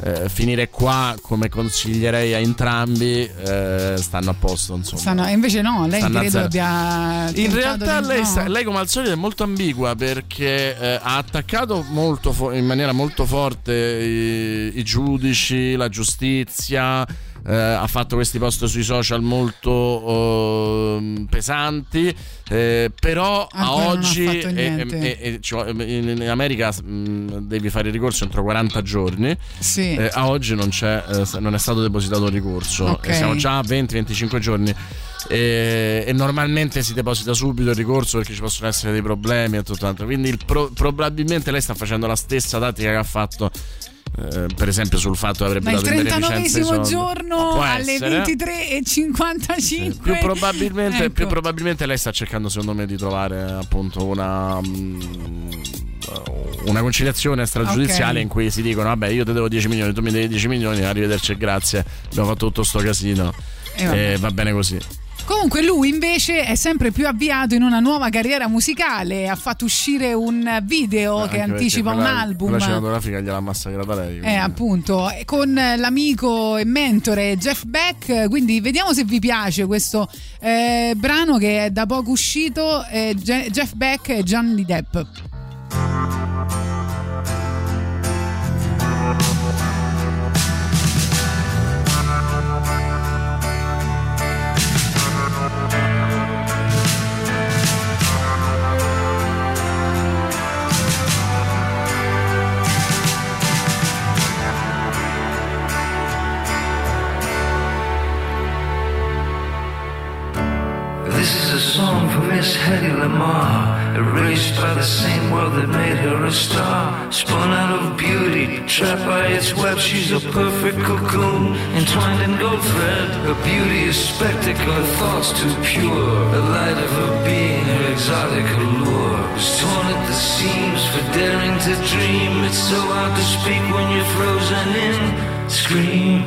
eh, finire qua, come consiglierei a entrambi, eh, stanno a posto. Insomma. Stanno- invece no, lei Stanno credo abbia. In realtà di- lei, no. sta- lei come al solito è molto ambigua perché eh, ha attaccato molto fo- in maniera molto forte i, i giudici, la giustizia, eh, ha fatto questi post sui social molto ehm, pesanti, eh, però a Ancora ha oggi fatto e- niente. e- e- ci vuole- in, America mh, devi fare ricorso entro 40 giorni. Sì. Eh, a oggi non, c'è, eh, non è stato depositato un ricorso. Ok. E siamo già a 20-25 giorni. E, e normalmente si deposita subito il ricorso perché ci possono essere dei problemi e tutto altro. Quindi il pro- probabilmente lei sta facendo la stessa tattica che ha fatto. Eh, per esempio sul fatto che avrebbe Ma il dato in beneficenza i 39 soldi. giorno Può alle essere. 23.55 Più probabilmente, Ecco. più probabilmente lei sta cercando, secondo me, di trovare appunto una. mm, Una conciliazione stragiudiziale Ok. in cui si dicono: Vabbè, io ti devo 10 milioni, tu mi devi 10 milioni, arrivederci grazie. Abbiamo fatto tutto sto casino. E. E va bene così. Comunque lui invece è sempre più avviato in una nuova carriera musicale, ha fatto uscire un video che Anche anticipa perché un quella- album. Quella cinematografica gliel'ha massacrata lei. Eh, quindi. appunto, e con l'amico e mentore Jeff Beck. Quindi vediamo se vi piace questo eh, brano che è da poco uscito. eh, Je- Jeff Beck e Johnny Depp. Erased by the same world that made her a star. Spun out of beauty, trapped by its web, she's a perfect cocoon, entwined in gold thread. Her beauty is spectacle, her thoughts too pure. The light of her being, her exotic allure, was torn at the seams for daring to dream. It's so hard to speak when you're frozen in. Scream.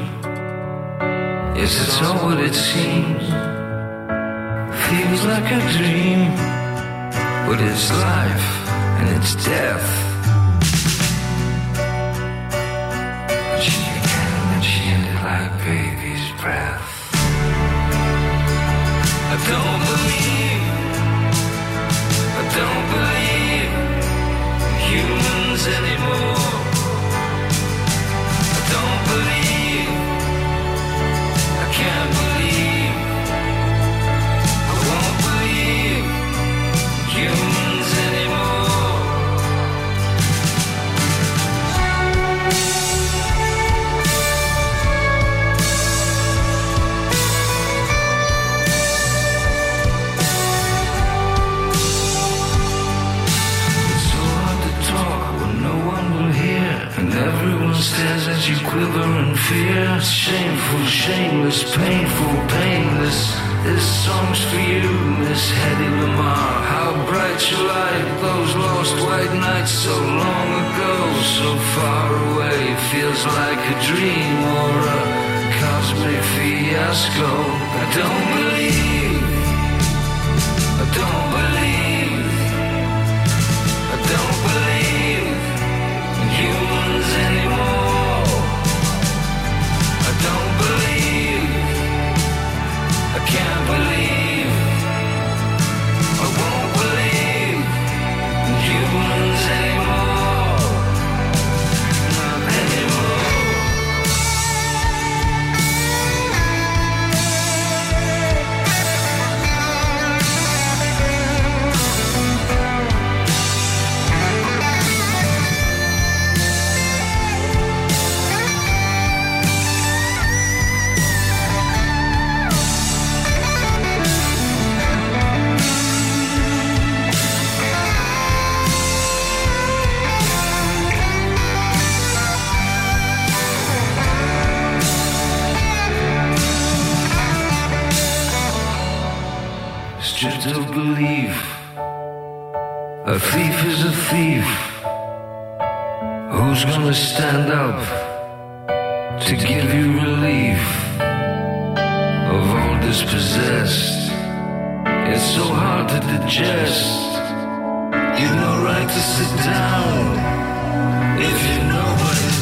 Yes, it's all what it seems feels like a dream, but it's life and it's death. But she began and she ended like baby's breath. I don't believe, I don't believe humans anymore. As you quiver in fear. Shameful, shameless, painful, painless. This song's for you, Miss Hetty Lamar. How bright your light, those lost white nights so long ago, so far away. Feels like a dream or a cosmic fiasco. I don't believe, I don't believe. I don't believe in humans anymore. Stripped of belief. A thief is a thief. Who's gonna stand up to give you relief of all dispossessed? It's so hard to digest. You've no right to sit down if you're nobody's guest.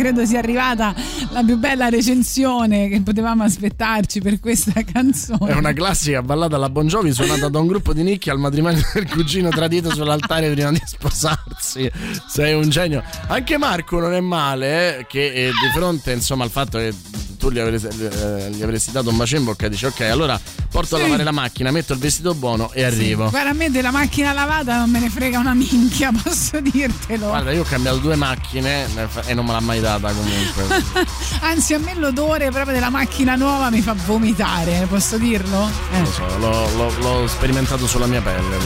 Credo sia arrivata la più bella recensione che potevamo aspettarci per questa canzone. È una classica ballata alla Bon Jovi suonata da un gruppo di nicchie al matrimonio del cugino tradito sull'altare prima di sposarsi. Sei un genio. Anche Marco non è male, eh, che eh, di fronte insomma al fatto che tu gli avresti, eh, gli avresti dato un bacio in bocca dice ok allora porto a Sì. lavare la macchina, metto il vestito buono e arrivo. Guarda, a me della macchina lavata non me ne frega una minchia, posso dirtelo. Guarda, io ho cambiato due macchine e non me l'ha mai data comunque. Anzi, a me l'odore proprio della macchina nuova mi fa vomitare, posso dirlo? Eh. Lo so, l'ho, l'ho- l'ho sperimentato sulla mia pelle.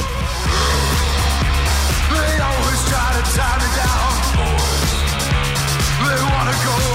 They always try to tie me down. They wanna go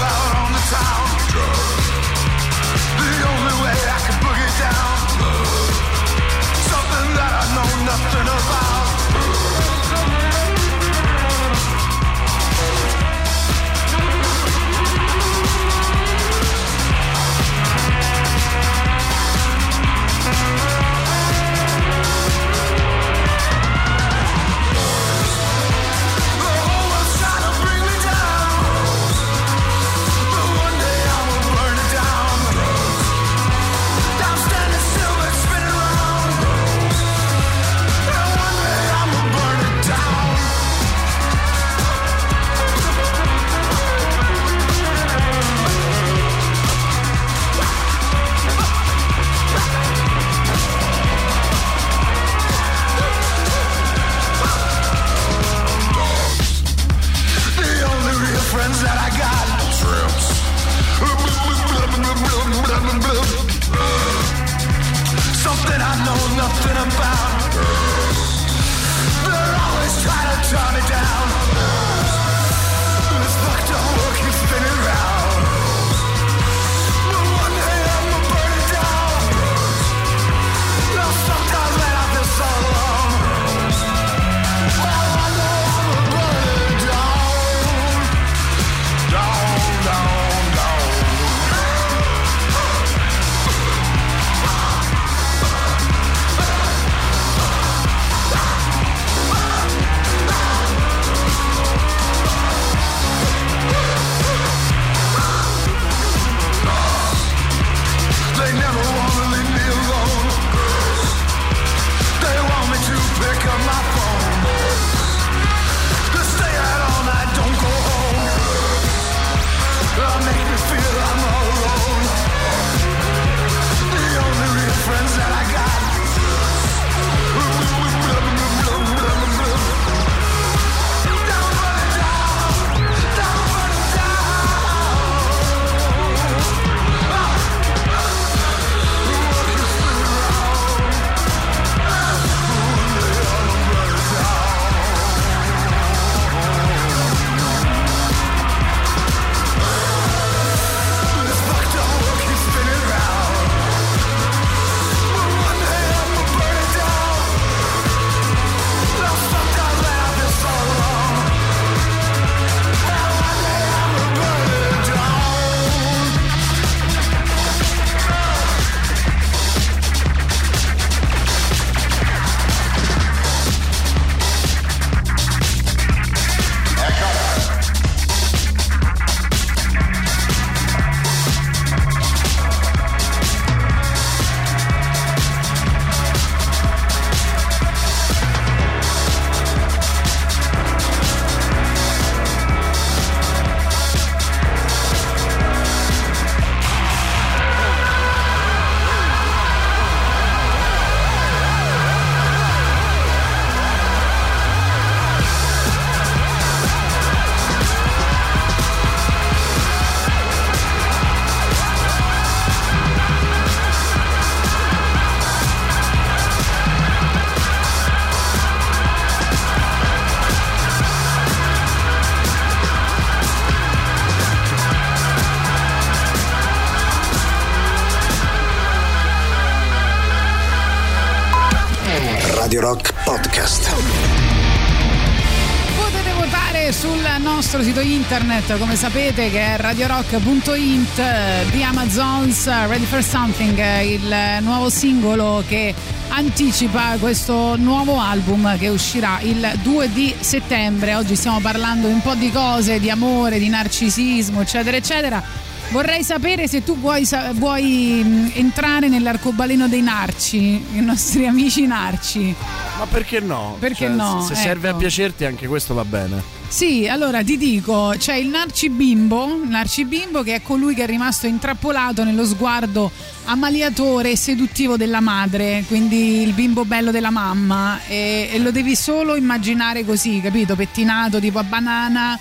internet, come sapete, che è radiorock.int di Amazon's Ready for Something, il nuovo singolo che anticipa questo nuovo album che uscirà il 2 di settembre. Oggi stiamo parlando di un po' di cose, di amore, di narcisismo, eccetera, eccetera. Vorrei sapere se tu vuoi, vuoi entrare nell'arcobaleno dei narci, i nostri amici narci. Ma perché no? Perché Cioè, no? Se serve a Ecco. piacerti, anche questo va bene. Sì, allora ti dico, c'è il Narci Bimbo, Narci Bimbo che è colui che è rimasto intrappolato nello sguardo ammaliatore e seduttivo della madre, quindi il bimbo bello della mamma e, e lo devi solo immaginare così, capito? Pettinato tipo a banana.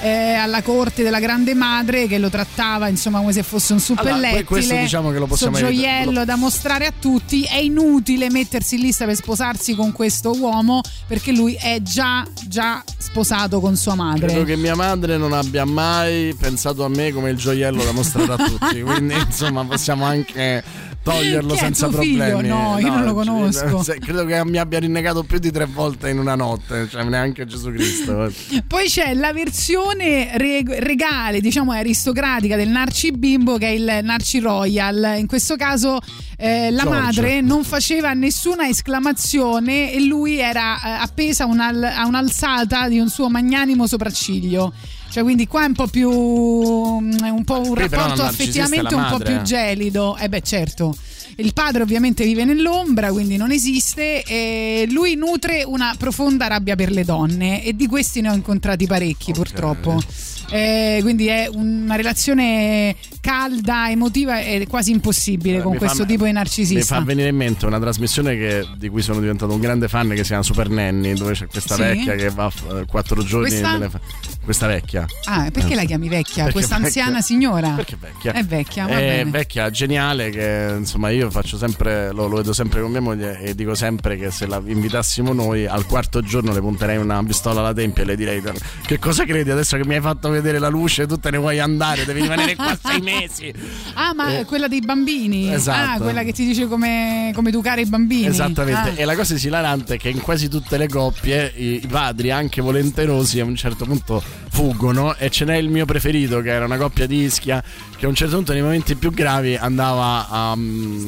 Eh, alla corte della grande madre che lo trattava insomma come se fosse un Allora, suppellettile questo diciamo che lo possiamo gioiello Lo- da mostrare a tutti. È inutile mettersi in lista per sposarsi con questo uomo perché lui è già, già sposato con sua madre. Credo che mia madre non abbia mai pensato a me come il gioiello da mostrare a tutti. Quindi, insomma, possiamo anche toglierlo Chi senza tuo figlio? problemi. No, io non lo conosco. se- Credo che mi abbia rinnegato più di tre volte in una notte, cioè neanche Gesù Cristo. Poi c'è la versione re- regale, diciamo aristocratica del Narci Bimbo che è il Narci Royal. In questo caso eh, la George. madre non faceva nessuna esclamazione e lui era eh, appesa un'al- a un'alzata di un suo magnanimo sopracciglio. Cioè, quindi qua è un po' più mm, un po' un rapporto la un po' più eh. gelido. Eh beh, certo. Il padre ovviamente vive nell'ombra, quindi non esiste. E lui nutre una profonda rabbia per le donne e di questi ne ho incontrati parecchi purtroppo. Eh, quindi è una relazione calda, emotiva e quasi impossibile con Mi fa- questo tipo di Mi fa narcisista. venire in mente una trasmissione che- di cui sono diventato un grande fan che si chiama Super Nanny, dove c'è questa Sì. vecchia che va f- quattro giorni. Questa? nelle fa- questa vecchia. Ah, perché la chiami vecchia? Questa anziana signora? Perché vecchia? È vecchia, È bene. vecchia, geniale, che insomma io faccio sempre, lo, lo vedo sempre con mia moglie e dico sempre che se la invitassimo noi al quarto giorno le punterei una pistola alla tempia e le direi che cosa credi adesso che mi hai fatto vedere la luce tu te ne vuoi andare, devi rimanere qua sei mesi. Ah, ma Eh, quella dei bambini? esatto. Ah, quella che ti dice come, come educare i bambini. Esattamente, Ah. e la cosa esilarante è che in quasi tutte le coppie i, i padri, anche volenterosi, a un certo punto fuggono e ce n'è il mio preferito che era una coppia di Ischia che a un certo punto nei momenti più gravi andava a, mm,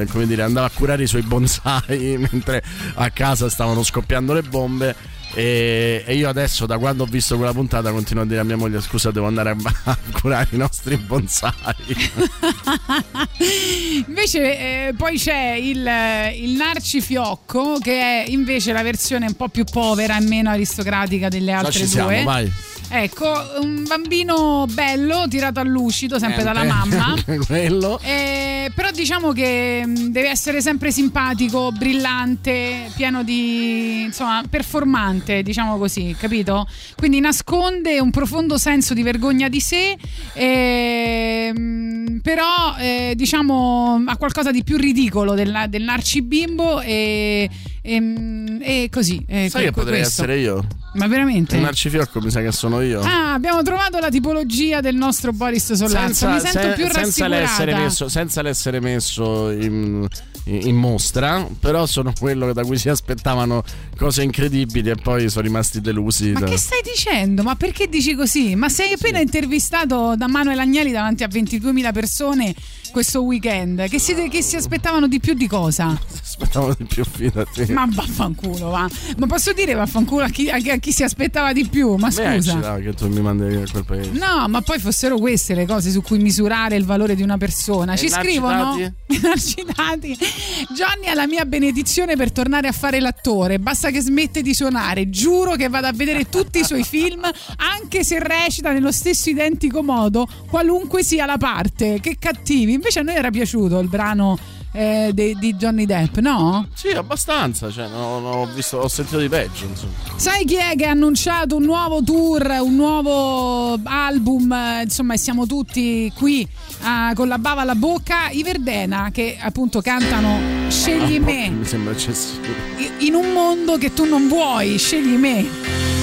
eh, come dire, andava a curare i suoi bonsai mentre a casa stavano scoppiando le bombe. E, e io adesso, da quando ho visto quella puntata, continuo a dire a mia moglie: Scusa, devo andare a, a curare i nostri bonsai. Invece eh, poi c'è il, il Narci Fiocco che è invece la versione un po' più povera e meno aristocratica delle altre ci siamo, due. vai. Ecco, un bambino bello tirato a lucido sempre dalla mamma. Quello. Eh, però diciamo che mh, deve essere sempre simpatico, brillante, pieno di insomma, performante, diciamo così, capito? Quindi nasconde un profondo senso di vergogna di sé, ehm, però eh, diciamo ha qualcosa di più ridicolo del, del Narci Bimbo e, e, e così. eh, Sai che potrei questo. essere io? Ma veramente? Il Narcifiocco mi sa che sono io. Ah, abbiamo trovato la tipologia del nostro Boris Sollazzo. Mi sento se- più senza l'essere messo, senza l'essere messo in, in mostra, però sono quello da cui si aspettavano cose incredibili e poi sono rimasti delusi. Ma da- che stai dicendo? Ma perché dici così? Ma sei appena intervistato da Manuel Agnelli davanti a 22.000 persone questo weekend. Che si, che si aspettavano di più di cosa? Aspettavo di più, fidati. Ma vaffanculo, va. Ma posso dire vaffanculo a chi, a chi- a chi si aspettava di più? Ma Beh, scusa. che tu mi mandi a quel paese. No, ma poi fossero queste le cose su cui misurare il valore di una persona. E Ci scrivono narcitati. Johnny ha la mia benedizione per tornare a fare l'attore. Basta che smette di suonare. Giuro che vado a vedere tutti i suoi film, anche se recita nello stesso identico modo, qualunque sia la parte. Che cattivi. Invece a noi era piaciuto il brano eh, de- di Johnny Depp, no? Sì, abbastanza. Cioè, no- no, ho, visto, ho sentito di peggio. Insomma. Sai chi è che ha annunciato un nuovo tour, un nuovo album? Insomma, e siamo tutti qui ah, con la bava alla bocca. I Verdena che appunto cantano Scegli po' me Mi sembra eccessivo. in un mondo che tu non vuoi, scegli me.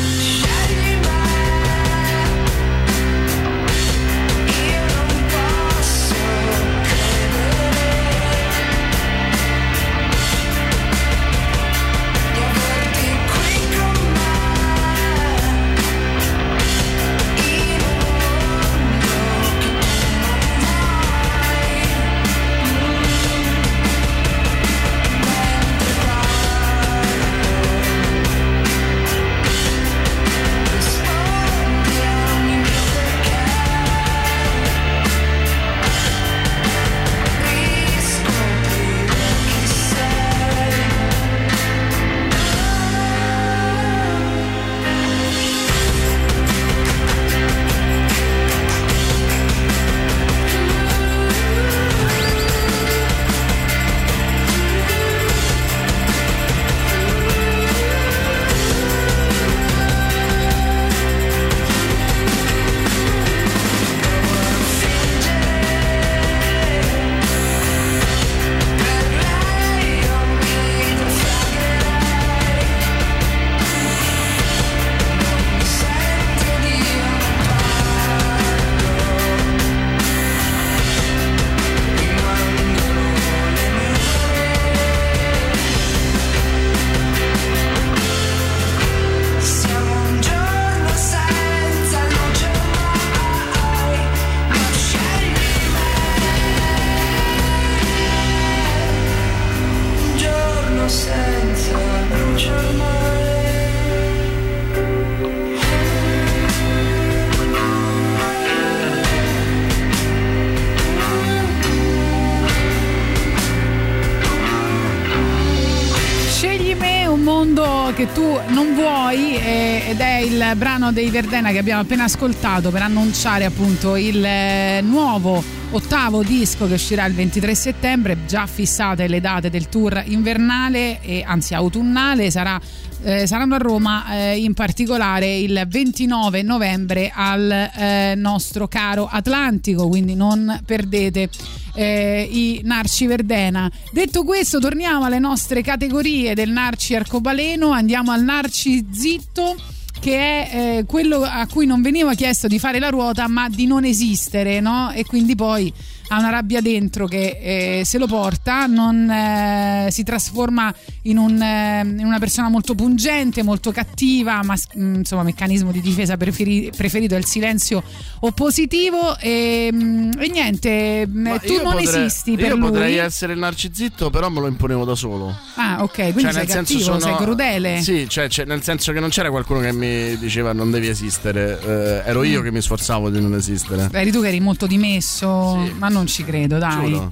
Che tu non vuoi eh, ed è il brano dei Verdena che abbiamo appena ascoltato per annunciare appunto il eh, nuovo ottavo disco che uscirà il 23 settembre, già fissate le date del tour invernale e anzi autunnale, sarà eh, saranno a Roma eh, in particolare il 29 novembre al eh, nostro caro Atlantico, quindi non perdete eh, i Narci Verdena. Detto questo, torniamo alle nostre categorie del Narci Arcobaleno, andiamo al Narci Zitto che è eh, quello a cui non veniva chiesto di fare la ruota ma di non esistere no? e quindi poi ha una rabbia dentro che eh, se lo porta non eh, si trasforma in, un, eh, in una persona molto pungente molto cattiva ma mm, insomma meccanismo di difesa preferi- preferito è il silenzio oppositivo e, mm, e niente Ma tu io non potrei- esisti per io lui potrei essere il narcisitto, però me lo imponevo da solo. ah ok quindi Cioè, sei nel senso cattivo sono- sei crudele Sì, cioè, cioè, nel senso che non c'era qualcuno che mi diceva non devi esistere, eh, ero io Mm. che mi sforzavo di non esistere. Eri tu che eri molto dimesso, ma non ci credo, dai. Giuro.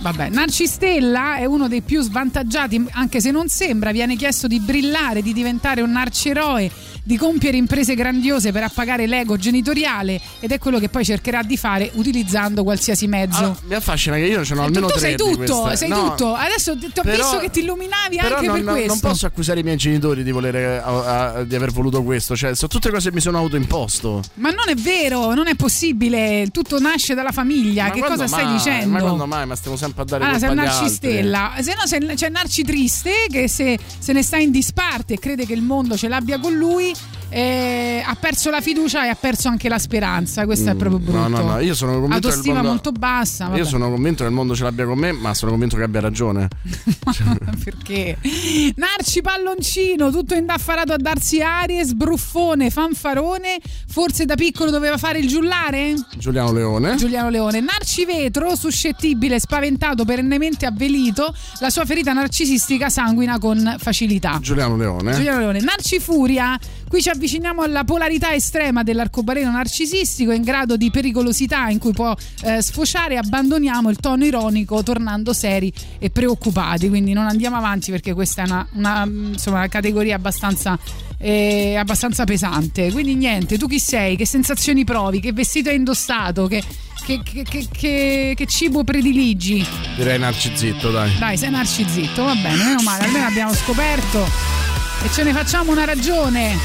Vabbè, Narci Stella è uno dei più svantaggiati, anche se non sembra, viene chiesto di brillare, di diventare un narcieroe, di compiere imprese grandiose per appagare l'ego genitoriale ed è quello che poi cercherà di fare utilizzando qualsiasi mezzo. Mi affascina che io ce n'ho almeno tu tre sei tutto, sei No, tutto. Adesso ti ho però- visto che ti illuminavi anche non, per questo. non posso accusare i miei genitori di, volere, a- a- di aver voluto questo, cioè sono tutte cose che mi sono autoimposto. Ma non è vero, non è possibile. Tutto nasce dalla famiglia. Ma che cosa stai mai? dicendo? Ma quando mai? Ma stiamo sempre a dare Allora, colpa agli narcistella, se no sei- c'è Narci Triste che se, se ne sta in disparte e crede che il mondo ce l'abbia con lui, eh, ha perso la fiducia e ha perso anche la speranza. Questo è proprio brutto. Mm, No, no, no, io sono convinto Autostima mondo- molto bassa. Io vabbè. sono convinto che il mondo ce l'abbia con me, ma sono convinto che abbia ragione. Perché? Narci palloncino, tutto indaffarato a darsi arie, sbruffone, fanfarone. Forse da piccolo doveva fare il giullare? Giuliano Leone. Giuliano Leone. Narci Vetro, suscettibile, spaventato, perennemente avvelito, la sua ferita narcisistica sanguina con facilità. Giuliano Leone. Giuliano Leone. Narci Furia, qui ci avviciniamo alla polarità estrema dell'arcobaleno narcisistico in grado di pericolosità in cui può eh, sfociare, abbandoniamo il tono ironico tornando seri e preoccupati, quindi non andiamo avanti perché questa è una, una, insomma, una categoria abbastanza, eh, abbastanza pesante. Quindi niente, tu chi sei? Che sensazioni provi? Che vestito hai indossato? Che, che, che- che- cibo prediligi? Direi narcisitto, dai. Dai, sei narcisitto, va bene, meno male, almeno abbiamo scoperto e ce ne facciamo una ragione.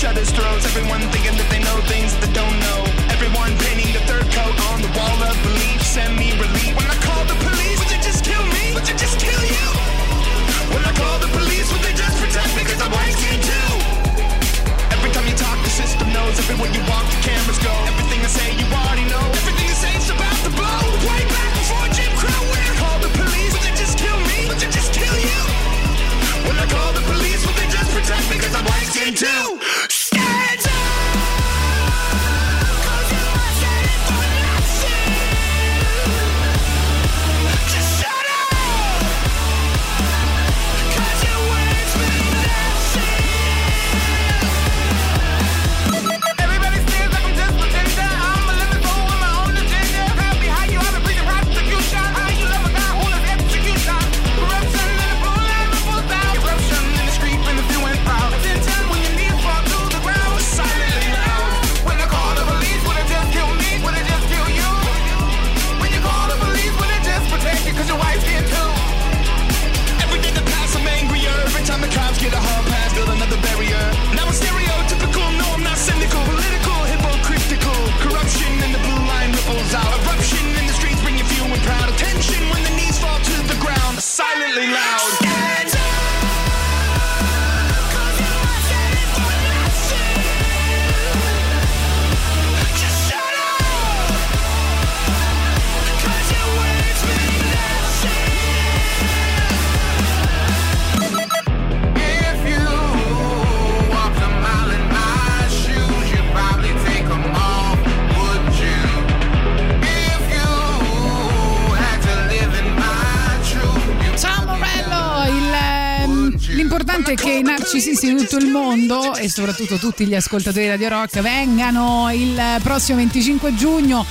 Each other's throats. Everyone thinking that they know things that they don't know. Everyone painting the third coat on the wall of belief. Send me relief. When I call the police, would they just kill me? Would they just kill you? When I call the police, would they just protect me? Cause I'm white skin too. Every time you talk, the system knows. Everywhere you walk, the cameras go. Everything I say, you already know. Everything you say is about to blow. Way back before Jim Crow. When I call the police, would they just kill me? Would they just kill you? When I call the police, will they protect because I'm licensed to stand soprattutto tutti gli ascoltatori di Radio Rock vengano il prossimo 25 giugno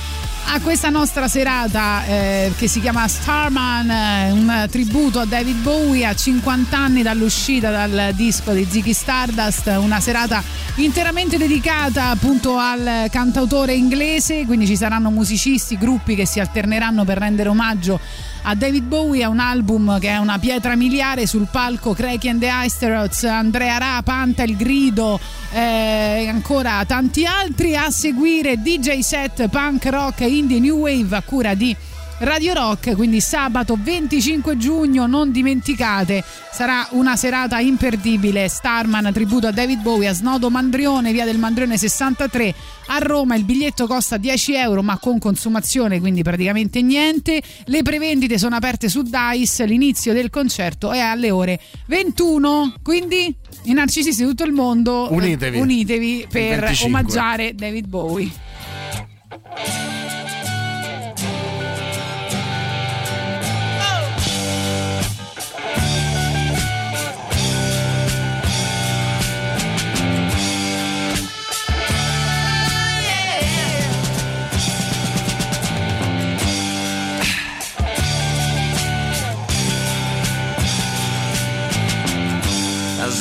a questa nostra serata eh, che si chiama Starman, eh, un tributo a David Bowie a 50 anni dall'uscita dal disco di Ziggy Stardust, una serata interamente dedicata appunto al cantautore inglese, quindi ci saranno musicisti, gruppi che si alterneranno per rendere omaggio a David Bowie, a un album che è una pietra miliare sul palco Craigie and the Asteroids, Andrea Ra, Panta, Il Grido eh, e ancora tanti altri. A seguire DJ set punk rock indie new wave a cura di Radio Rock, quindi sabato 25 giugno, non dimenticate, sarà una serata imperdibile. Starman, tributo a David Bowie a Snodo Mandrione, via del Mandrione 63 a Roma. Il biglietto costa 10 euro, ma con consumazione, quindi praticamente niente. Le prevendite sono aperte su Dice. L'inizio del concerto è alle ore 21. Quindi i narcisisti di tutto il mondo, Unitevi. unitevi per 25. omaggiare David Bowie.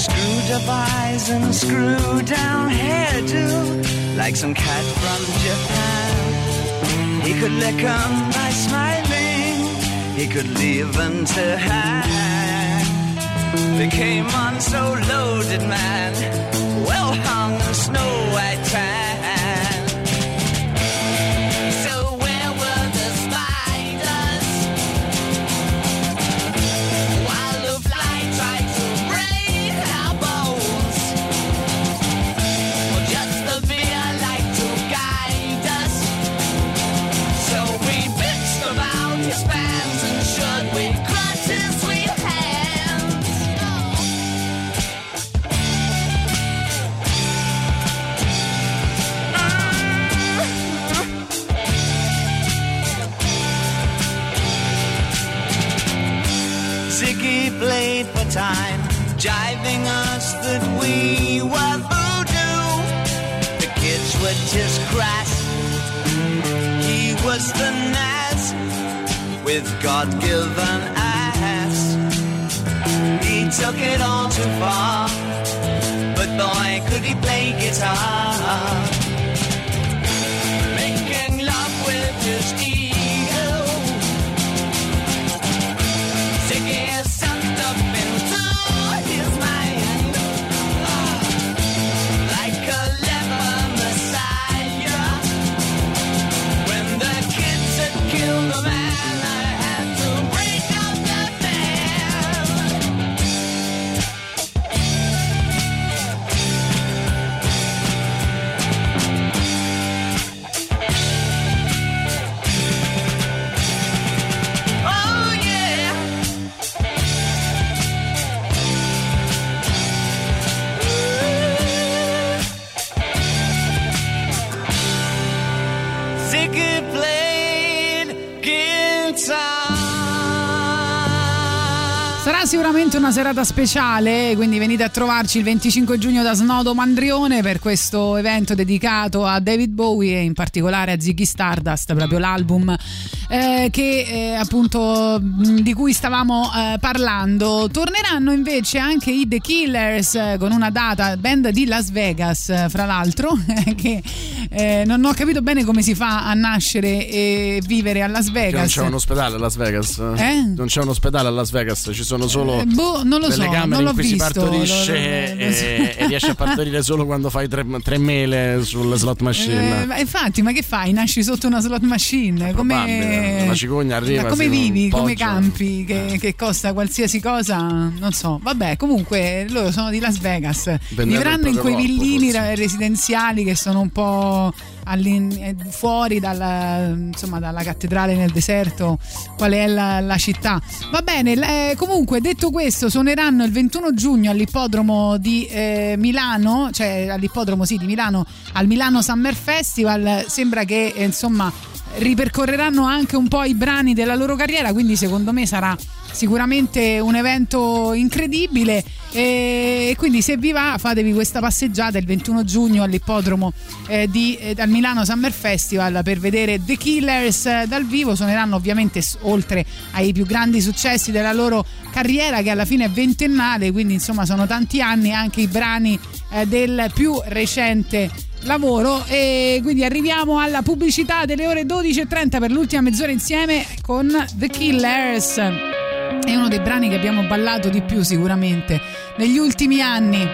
Screwed up eyes and screw down hairdo Like some cat from Japan. He could lick 'em by smiling He could leave them to hang. Became on so loaded man Well hung in snow white tan time, jiving us that we were voodoo. The kids were just crass. He was the Nas with God-given ass. He took it all too far, but boy, could he play guitar. Sicuramente una serata speciale, quindi venite a trovarci il 25 giugno da Snodo Mandrione per questo evento dedicato a David Bowie e in particolare a Ziggy Stardust, proprio l'album eh, che eh, appunto mh, di cui stavamo eh, parlando. Torneranno invece anche i The Killers eh, con una data, band di Las Vegas, fra l'altro, che non ho capito bene come si fa a nascere e vivere a Las Che non Vegas. c'è un ospedale a Las Vegas. Non c'è un ospedale a Las Vegas, ci sono solo boh, non lo so, camere non in cui visto, si partorisce lo- lo- lo- e, e riesci a partorire solo quando fai tre, tre mele sulle slot machine. Eh, infatti, ma che fai? Nasci sotto una slot machine? Come. Come, la cicogna arriva, come vivi, come campi, che, che costa qualsiasi cosa, non so. Vabbè, comunque loro sono di Las Vegas, Vendendo vivranno in quei villini ra- residenziali che sono un po' eh, fuori dalla, insomma, dalla cattedrale nel deserto, qual è la, la città. Va bene, eh, comunque detto questo, suoneranno il 21 giugno all'ippodromo di eh, Milano, cioè all'ippodromo sì, di Milano, al Milano Summer Festival. Sembra che eh, insomma ripercorreranno anche un po' i brani della loro carriera, quindi secondo me sarà sicuramente un evento incredibile. E quindi se vi va fatevi questa passeggiata il 21 giugno all'ippodromo eh, di, eh, al Milano Summer Festival per vedere The Killers. Dal vivo suoneranno ovviamente oltre ai più grandi successi della loro carriera che alla fine è ventennale quindi insomma sono tanti anni anche i brani eh, del più recente lavoro e quindi arriviamo alla pubblicità delle ore 12.30 per l'ultima mezz'ora insieme con The Killers. È uno dei brani che abbiamo ballato di più sicuramente negli ultimi anni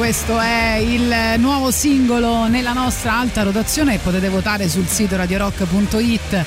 questo è il nuovo singolo nella nostra alta rotazione potete votare sul sito radiorock.it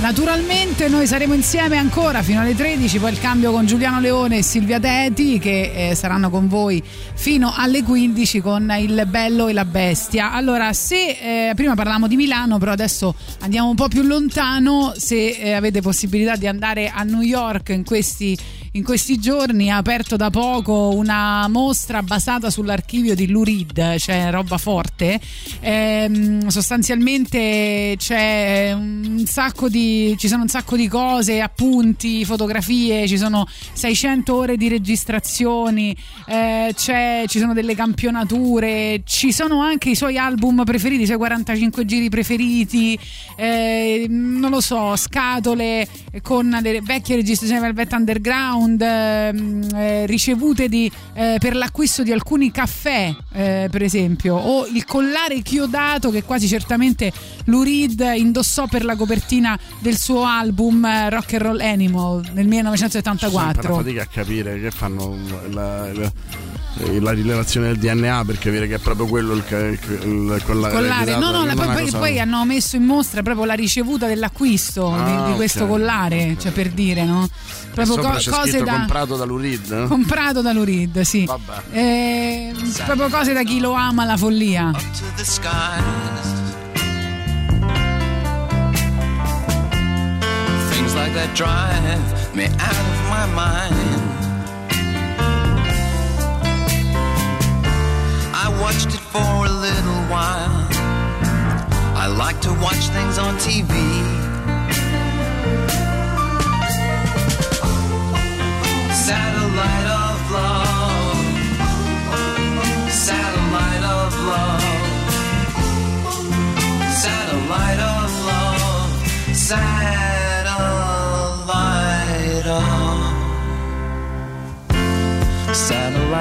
Naturalmente noi saremo insieme ancora fino alle 13, poi il cambio con Giuliano Leone e Silvia Teti che eh, saranno con voi fino alle 15 con il bello e la bestia. Allora, se eh, prima parlavamo di Milano, però adesso andiamo un po' più lontano, se eh, avete possibilità di andare a New York in questi in questi giorni ha aperto da poco una mostra basata sull'archivio di Lou Reed, cioè roba forte. Ehm, sostanzialmente c'è un sacco di, ci sono un sacco di cose, appunti, fotografie, ci sono 600 ore di registrazioni, eh, ci sono delle campionature, ci sono anche i suoi album preferiti, i suoi 45 giri preferiti, eh, non lo so, scatole con delle vecchie registrazioni Velvet Underground, ehm, eh, ricevute di, eh, per l'acquisto di alcuni caffè, eh, per esempio, o il collare chiodato che quasi certamente Lou Reed indossò per la copertina del suo album eh, Rock and Roll Animal nel Sempre 1974. una fatica a capire che fanno la, la- la rilevazione del DNA per capire che è proprio quello il, il, il collare. collare. No, no, la- poi, cosa- poi hanno messo in mostra proprio la ricevuta dell'acquisto di- Ah, di, questo collare, cioè per dire, no? Proprio co- c'è cose da comprato da Lou Reed, eh? comprato da Lurid, sì. Eh, proprio cose da chi lo ama la follia. Things like that drive me out of my mind. I watched it for a little while. I like to watch things on TV.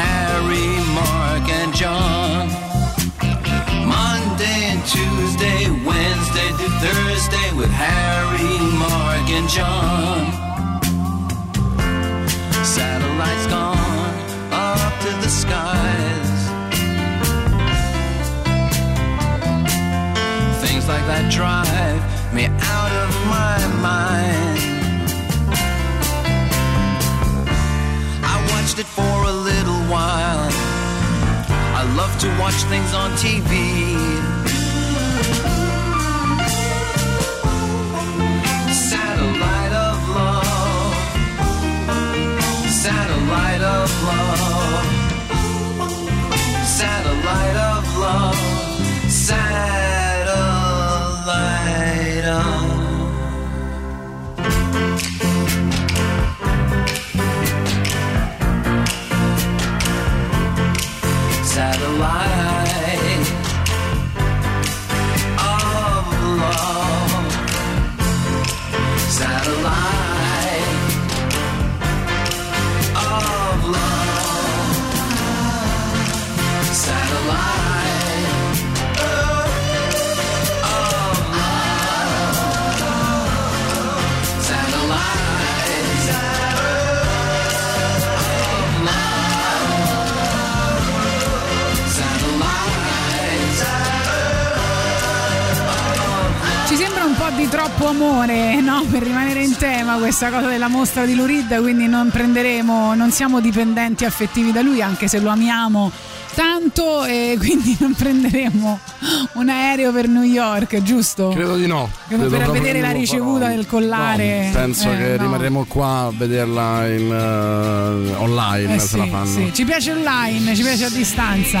Harry, Mark, and John. Monday and Tuesday, Wednesday to Thursday with Harry, Mark, and John. Satellites gone up to the skies. Things like that drive me out of my mind. I watched it for a while. I love to watch things on TV. Satellite of love. Satellite of love. Satellite of alive. Po' di troppo amore, no? Per rimanere in tema questa cosa della mostra di Lurid, quindi non prenderemo, non siamo dipendenti affettivi da lui, anche se lo amiamo tanto e quindi non prenderemo un aereo per New York, giusto? Credo di no. Credo per vedere la ricevuta farò. del collare. No, penso Eh, che no. rimarremo qua a vederla in, eh, online Eh se sì, la fanno. sì. Ci piace online, ci piace a distanza.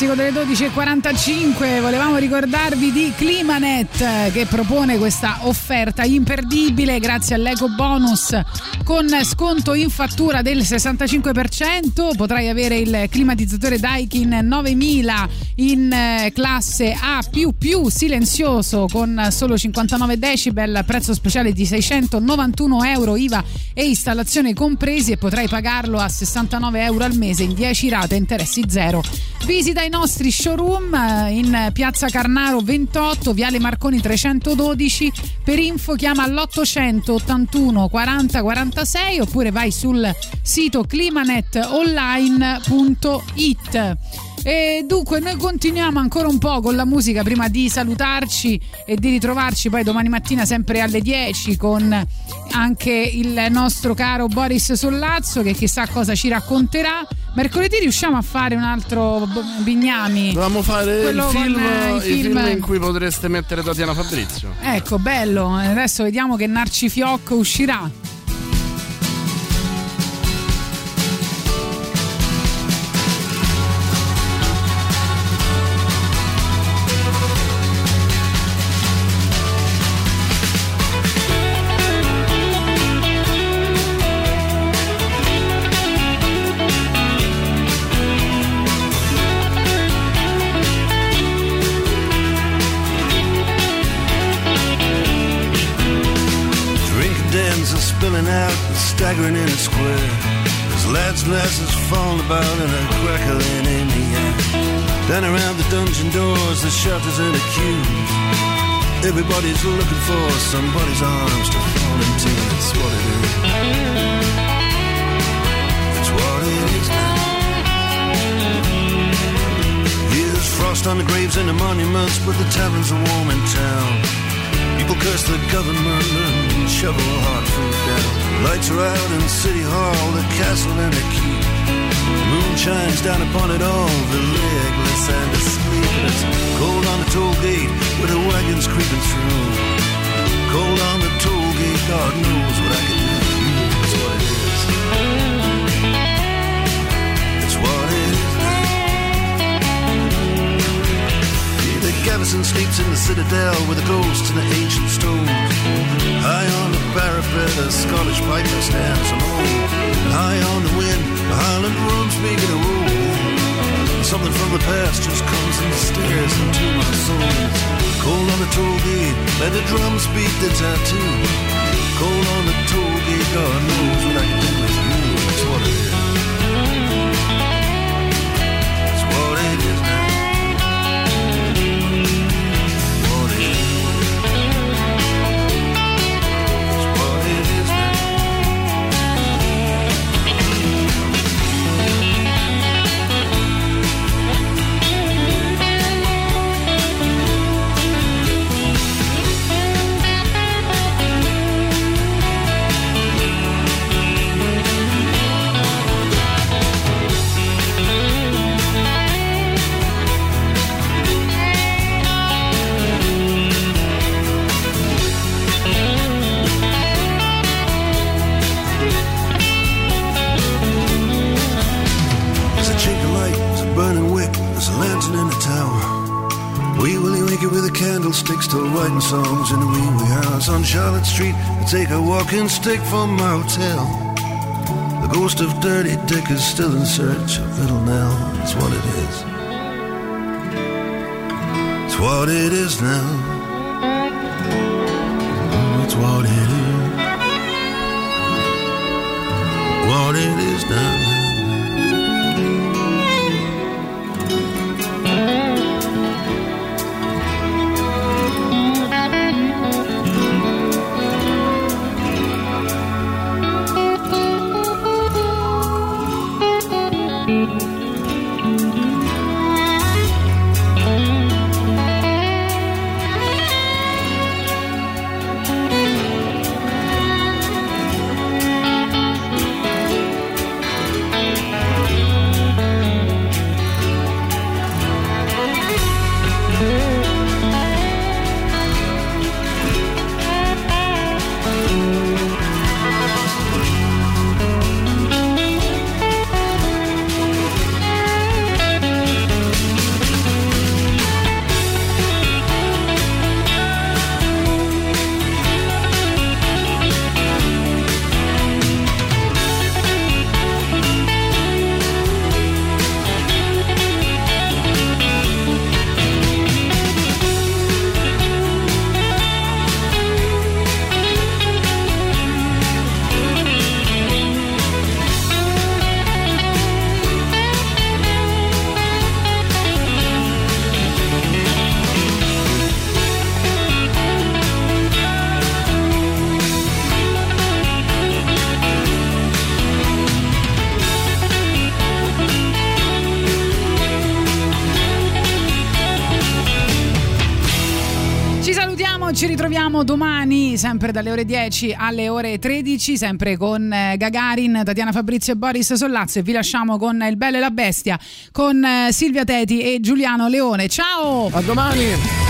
classico delle 12.45. Volevamo ricordarvi di Climanet eh, che propone questa offerta imperdibile grazie all'eco bonus con sconto in fattura del 65%. Potrai avere il climatizzatore Daikin 9000 in eh, classe A silenzioso con solo 59 decibel, prezzo speciale di 691 euro IVA e installazione compresi e potrai pagarlo a 69 euro al mese in 10 rate interessi zero. Visita i nostri showroom eh, in Piazza Carnaro 28, Viale Marconi 312. Per info chiama all'881 40 46 oppure vai sul sito climanetonline.it. E dunque noi continuiamo ancora un po' con la musica prima di salutarci e di ritrovarci poi domani mattina sempre alle 10 con anche il nostro caro Boris Sollazzo che chissà cosa ci racconterà. Mercoledì riusciamo a fare un altro Bignami. Dovevamo fare il Quello film, eh, i il film film- in cui potreste mettere Tatiana Fabrizio. Ecco, bello. Adesso vediamo che Narcifiocco uscirà. Shutters and the queues. Everybody's looking for somebody's arms to fall into. That's what it is. That's what it is now. Frost on the graves and the monuments, but the taverns are warm in town. People curse the government and shovel hard food down. Lights are out in City Hall, the castle and the keep. The moon shines down upon it all, the legless and the sleepless. Toll gate with the wagons creeping through. Cold on the toll gate, God knows what I can do. That's what it is. It's what it is. The garrison sleeps in the citadel with the ghosts and the ancient stones. High on the parapet, a Scottish piper stands alone. High on the wind, the Highland drums begin to roll. Something from the past just comes and stares into my soul. Cold on the toll gate, let the drums beat the tattoo. Cold on the toll gate, God knows what I songs in the wee house on Charlotte Street. I take a walking stick from my hotel. The ghost of Dirty Dick is still in search of Little Nell. That's what it is. It's what it is now. Oh, It's what it is. What it is now. Sempre dalle ore 10 alle ore 13, sempre con eh, Gagarin, Tatiana Fabrizio e Boris Sollazzo. E vi lasciamo con Il Bello e la Bestia, con eh, Silvia Teti e Giuliano Leone. Ciao! A domani!